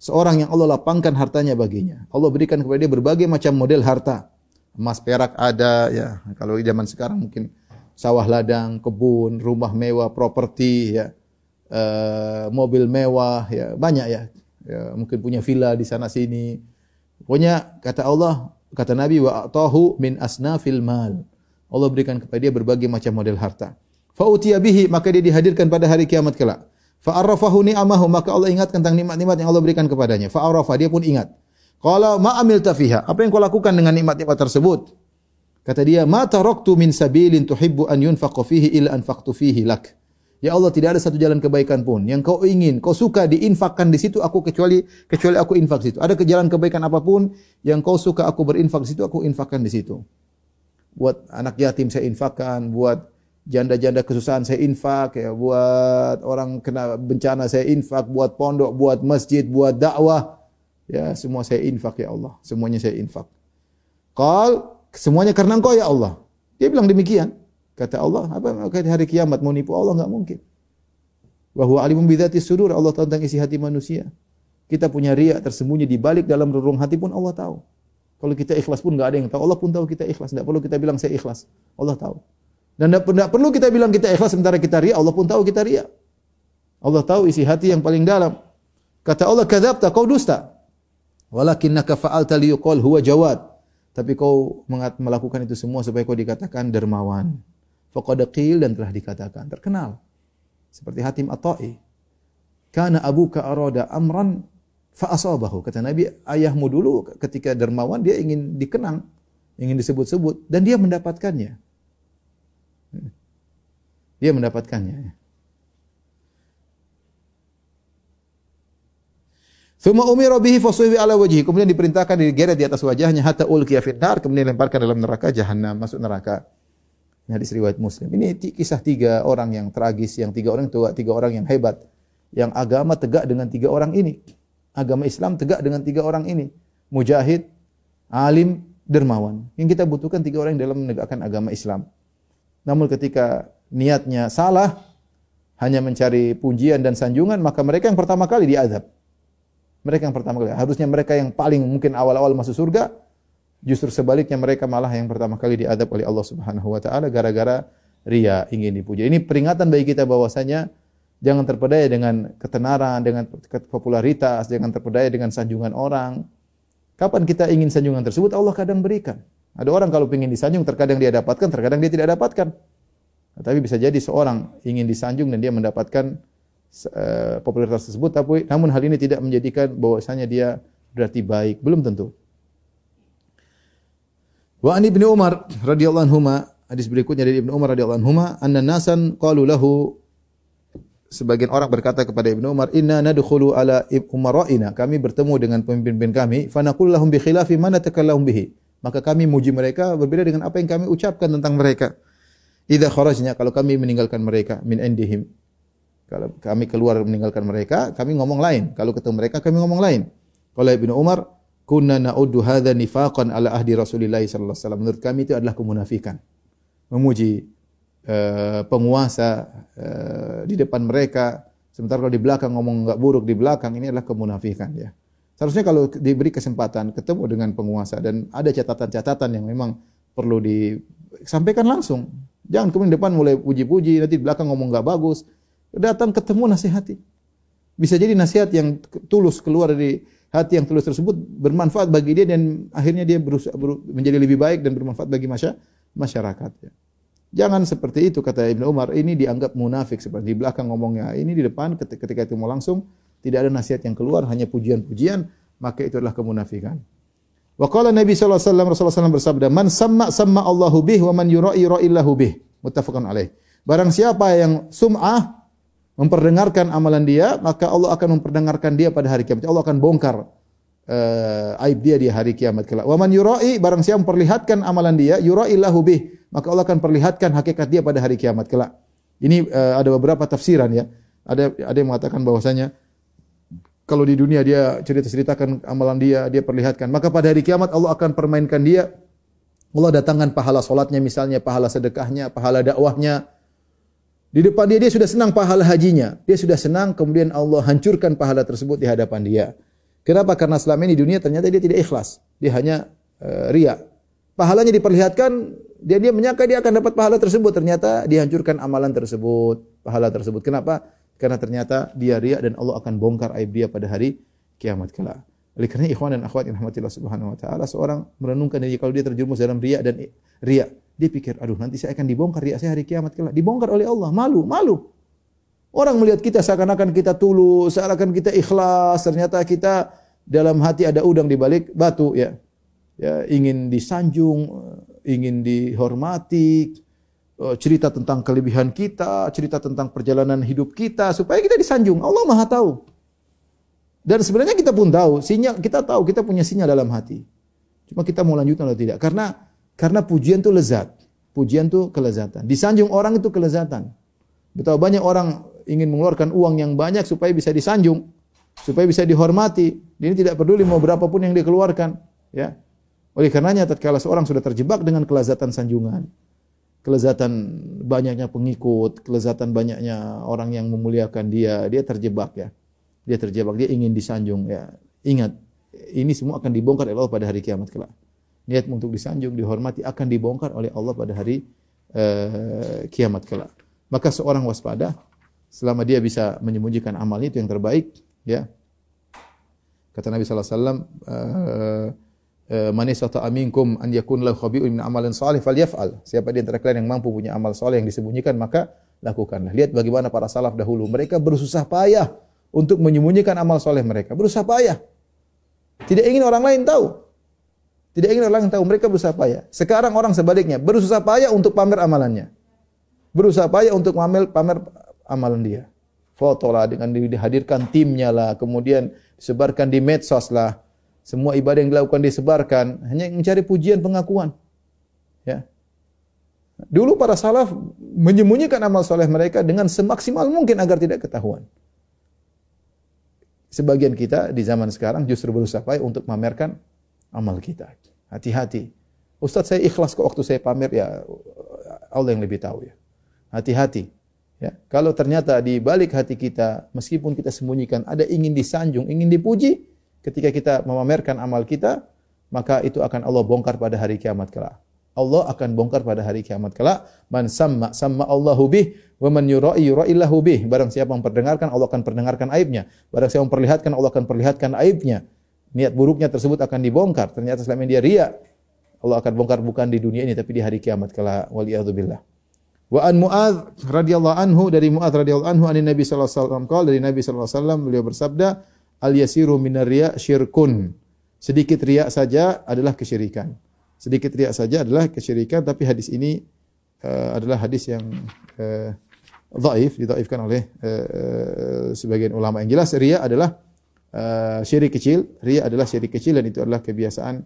seorang yang Allah lapangkan hartanya baginya Allah berikan kepada dia berbagai macam model harta emas perak ada ya kalau zaman sekarang mungkin sawah ladang, kebun, rumah mewah, properti, ya, uh, mobil mewah, ya banyak ya. ya. Mungkin punya villa di sana sini. Pokoknya kata Allah, kata Nabi wa atahu min asnafil mal. Allah berikan kepada dia berbagai macam model harta. Fa bihi maka dia dihadirkan pada hari kiamat kelak. Fa arrafahu ni'amahu maka Allah ingat tentang nikmat-nikmat yang Allah berikan kepadanya. Fa dia pun ingat. Qala ma amilta fiha? Apa yang kau lakukan dengan nikmat-nikmat tersebut? Kata dia, "Ma taraktu min sabilin tuhibbu an yunfaqa fihi illa anfaqtu fihi lak." Ya Allah, tidak ada satu jalan kebaikan pun yang kau ingin, kau suka diinfakkan di situ aku kecuali kecuali aku infak di situ. Ada jalan kebaikan apa pun yang kau suka aku berinfak di situ, aku infakkan di situ. Buat anak yatim saya infakkan, buat janda-janda kesusahan saya infak, ya, buat orang kena bencana saya infak, buat pondok, buat masjid, buat dakwah. Ya, semua saya infak ya Allah. Semuanya saya infak. Qal Semuanya karena engkau ya Allah. Dia bilang demikian. Kata Allah, apa hari kiamat mau nipu Allah enggak mungkin. Wa huwa alimun bidzati sudur. Allah tahu tentang isi hati manusia. Kita punya riak tersembunyi di balik dalam relung hati pun Allah tahu. Kalau kita ikhlas pun enggak ada yang tahu. Allah pun tahu kita ikhlas. Enggak perlu kita bilang saya ikhlas. Allah tahu. Dan enggak perlu kita bilang kita ikhlas sementara kita riak. Allah pun tahu kita riak. Allah tahu isi hati yang paling dalam. Kata Allah, "Kadzabta, kau dusta." Walakinnaka fa'alta liyuqal huwa jawad. Tapi kau melakukan itu semua supaya kau dikatakan dermawan. Faqad qil dan telah dikatakan terkenal. Seperti Hatim At-Ta'i. Kana abuka arada amran fa asabahu. Kata Nabi, ayahmu dulu ketika dermawan dia ingin dikenang, ingin disebut-sebut dan dia mendapatkannya. Dia mendapatkannya. Thumma umira bihi fasuhi ala wajhi. Kemudian diperintahkan digeret di atas wajahnya hatta ulqiya finnar, kemudian lemparkan dalam neraka jahanam, masuk neraka. Ini hadis riwayat Muslim. Ini kisah tiga orang yang tragis, yang tiga orang tua, tiga orang yang hebat, yang agama tegak dengan tiga orang ini. Agama Islam tegak dengan tiga orang ini. Mujahid, alim, dermawan. Yang kita butuhkan tiga orang yang dalam menegakkan agama Islam. Namun ketika niatnya salah, hanya mencari pujian dan sanjungan, maka mereka yang pertama kali diazab. Mereka yang pertama kali. Harusnya mereka yang paling mungkin awal-awal masuk surga, justru sebaliknya mereka malah yang pertama kali diadab oleh Allah Subhanahu wa taala gara-gara ria ingin dipuja. Ini peringatan bagi kita bahwasanya Jangan terpedaya dengan ketenaran, dengan popularitas, jangan terpedaya dengan sanjungan orang. Kapan kita ingin sanjungan tersebut, Allah kadang berikan. Ada orang kalau ingin disanjung, terkadang dia dapatkan, terkadang dia tidak dapatkan. Tapi bisa jadi seorang ingin disanjung dan dia mendapatkan uh, popularitas tersebut, tapi namun hal ini tidak menjadikan bahwasanya dia berarti baik, belum tentu. Wa an Ibnu Umar radhiyallahu anhu hadis berikutnya dari Ibnu Umar radhiyallahu anhu anna nasan qalu lahu sebagian orang berkata kepada Ibnu Umar, "Inna nadkhulu ala umara'ina." Kami bertemu dengan pemimpin-pemimpin kami, fa naqul lahum bi khilafi ma natakallahum bihi. Maka kami muji mereka berbeda dengan apa yang kami ucapkan tentang mereka. Idza kharajna kalau kami meninggalkan mereka min indihim. Kalau kami keluar meninggalkan mereka, kami ngomong lain. Kalau ketemu mereka, kami ngomong lain. Kalau Ibnu Umar, kunna na'uddu hadza nifaqan ala ahdi Rasulillah sallallahu alaihi wasallam. Menurut kami itu adalah kemunafikan. Memuji Eh, penguasa uh, di depan mereka, sementara kalau di belakang ngomong enggak buruk di belakang ini adalah kemunafikan ya. Seharusnya kalau diberi kesempatan ketemu dengan penguasa dan ada catatan-catatan yang memang perlu disampaikan langsung. Jangan kemudian depan mulai puji-puji, nanti belakang ngomong enggak bagus. Datang ketemu nasihati. Bisa jadi nasihat yang tulus keluar dari hati yang tulus tersebut bermanfaat bagi dia dan akhirnya dia berusaha, menjadi lebih baik dan bermanfaat bagi masyarakat. Ya. Jangan seperti itu kata Ibnu Umar. Ini dianggap munafik seperti di belakang ngomongnya. Ini di depan ketika itu mau langsung tidak ada nasihat yang keluar hanya pujian-pujian maka itu adalah kemunafikan. Wa qala Nabi sallallahu alaihi wasallam Rasulullah SAW bersabda, "Man samma samma Allahu bih wa man yura'i ra'illahu bih." Muttafaqun alaih. Barang siapa yang sum'ah memperdengarkan amalan dia, maka Allah akan memperdengarkan dia pada hari kiamat. Allah akan bongkar uh, aib dia di hari kiamat kelak. Wa man yura'i barang siapa memperlihatkan amalan dia, yura'illahu bih maka Allah akan perlihatkan hakikat dia pada hari kiamat kelak. Ini uh, ada beberapa tafsiran ya. Ada ada yang mengatakan bahwasanya kalau di dunia dia cerita-ceritakan amalan dia, dia perlihatkan, maka pada hari kiamat Allah akan permainkan dia. Allah datangkan pahala solatnya misalnya, pahala sedekahnya, pahala dakwahnya. Di depan dia dia sudah senang pahala hajinya. Dia sudah senang kemudian Allah hancurkan pahala tersebut di hadapan dia. Kenapa? Karena selama ini dunia ternyata dia tidak ikhlas. Dia hanya uh, ria. Pahalanya diperlihatkan, dia dia menyangka dia akan dapat pahala tersebut, ternyata dihancurkan amalan tersebut, pahala tersebut. Kenapa? Karena ternyata dia riak dan Allah akan bongkar aib dia pada hari kiamat kelak. Oleh karena ikhwan dan akhwat yang rahmatillah subhanahu wa ta'ala, seorang merenungkan diri kalau dia terjerumus dalam riak dan riak, dia pikir, aduh nanti saya akan dibongkar riak saya hari kiamat kelak. Dibongkar oleh Allah, malu, malu. Orang melihat kita seakan-akan kita tulus, seakan-akan kita ikhlas, ternyata kita dalam hati ada udang di balik batu ya. Ya, ingin disanjung, ingin dihormati, eh, cerita tentang kelebihan kita, cerita tentang perjalanan hidup kita supaya kita disanjung. Allah Maha tahu. Dan sebenarnya kita pun tahu, sinyal kita tahu kita punya sinyal dalam hati. Cuma kita mau lanjutkan atau tidak? Karena karena pujian itu lezat. Pujian itu kelezatan. Disanjung orang itu kelezatan. Betapa banyak orang ingin mengeluarkan uang yang banyak supaya bisa disanjung, supaya bisa dihormati. Ini tidak peduli mau berapapun yang dikeluarkan, ya. Oleh karenanya tatkala seorang sudah terjebak dengan kelezatan sanjungan, kelezatan banyaknya pengikut, kelezatan banyaknya orang yang memuliakan dia, dia terjebak ya. Dia terjebak, dia ingin disanjung ya. Ingat, ini semua akan dibongkar oleh Allah pada hari kiamat kelak. Niat untuk disanjung, dihormati akan dibongkar oleh Allah pada hari uh, kiamat kelak. Maka seorang waspada selama dia bisa menyembunyikan amalnya itu yang terbaik ya. Kata Nabi sallallahu alaihi wasallam Eh, man istata'a minkum an yakun lahu khabi'un min amalin salih falyaf'al. Siapa di antara kalian yang mampu punya amal saleh yang disembunyikan maka lakukanlah. Lihat bagaimana para salaf dahulu mereka bersusah payah untuk menyembunyikan amal saleh mereka. Berusaha payah. Tidak ingin orang lain tahu. Tidak ingin orang lain tahu mereka berusaha payah. Sekarang orang sebaliknya berusaha payah untuk pamer amalannya. Berusaha payah untuk pamer pamer amalan dia. Foto lah dengan dihadirkan timnya lah, kemudian disebarkan di medsos lah semua ibadah yang dilakukan disebarkan hanya mencari pujian pengakuan. Ya. Dulu para salaf menyembunyikan amal soleh mereka dengan semaksimal mungkin agar tidak ketahuan. Sebagian kita di zaman sekarang justru berusaha untuk memamerkan amal kita. Hati-hati. Ustaz saya ikhlas kok waktu saya pamer ya Allah yang lebih tahu ya. Hati-hati. Ya, kalau ternyata di balik hati kita meskipun kita sembunyikan ada ingin disanjung, ingin dipuji, ketika kita memamerkan amal kita, maka itu akan Allah bongkar pada hari kiamat kelak. Allah akan bongkar pada hari kiamat kelak. Man samma samma Allahu bih wa man yura'i yura'illahu bih. Barang siapa memperdengarkan Allah akan perdengarkan aibnya. Barang siapa memperlihatkan Allah akan perlihatkan aibnya. Niat buruknya tersebut akan dibongkar. Ternyata selama ini dia riya. Allah akan bongkar bukan di dunia ini tapi di hari kiamat kelak. Waliyadzubillah. Wa an Muadz radhiyallahu anhu dari Muadz radhiyallahu anhu an Nabi sallallahu alaihi wasallam dari Nabi sallallahu alaihi wasallam beliau bersabda al yasiru minar riya syirkun. Sedikit riya saja adalah kesyirikan. Sedikit riak saja adalah kesyirikan tapi hadis ini uh, adalah hadis yang uh, dhaif didhaifkan oleh uh, sebagian ulama. Yang jelas riya adalah uh, syirik kecil. Riya adalah syirik kecil dan itu adalah kebiasaan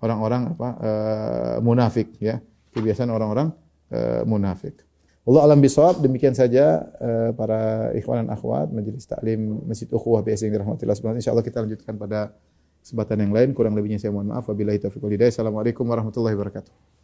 orang-orang apa uh, munafik ya. Kebiasaan orang-orang uh, munafik Allah alam bisawab demikian saja uh, para ikhwan dan akhwat majelis taklim Masjid Ukhuwah BSI yang dirahmati Allah subhanahu insyaallah kita lanjutkan pada kesempatan yang lain. Kurang lebihnya saya mohon maaf. Wabillahi taufiq wal. Assalamualaikum warahmatullahi wabarakatuh.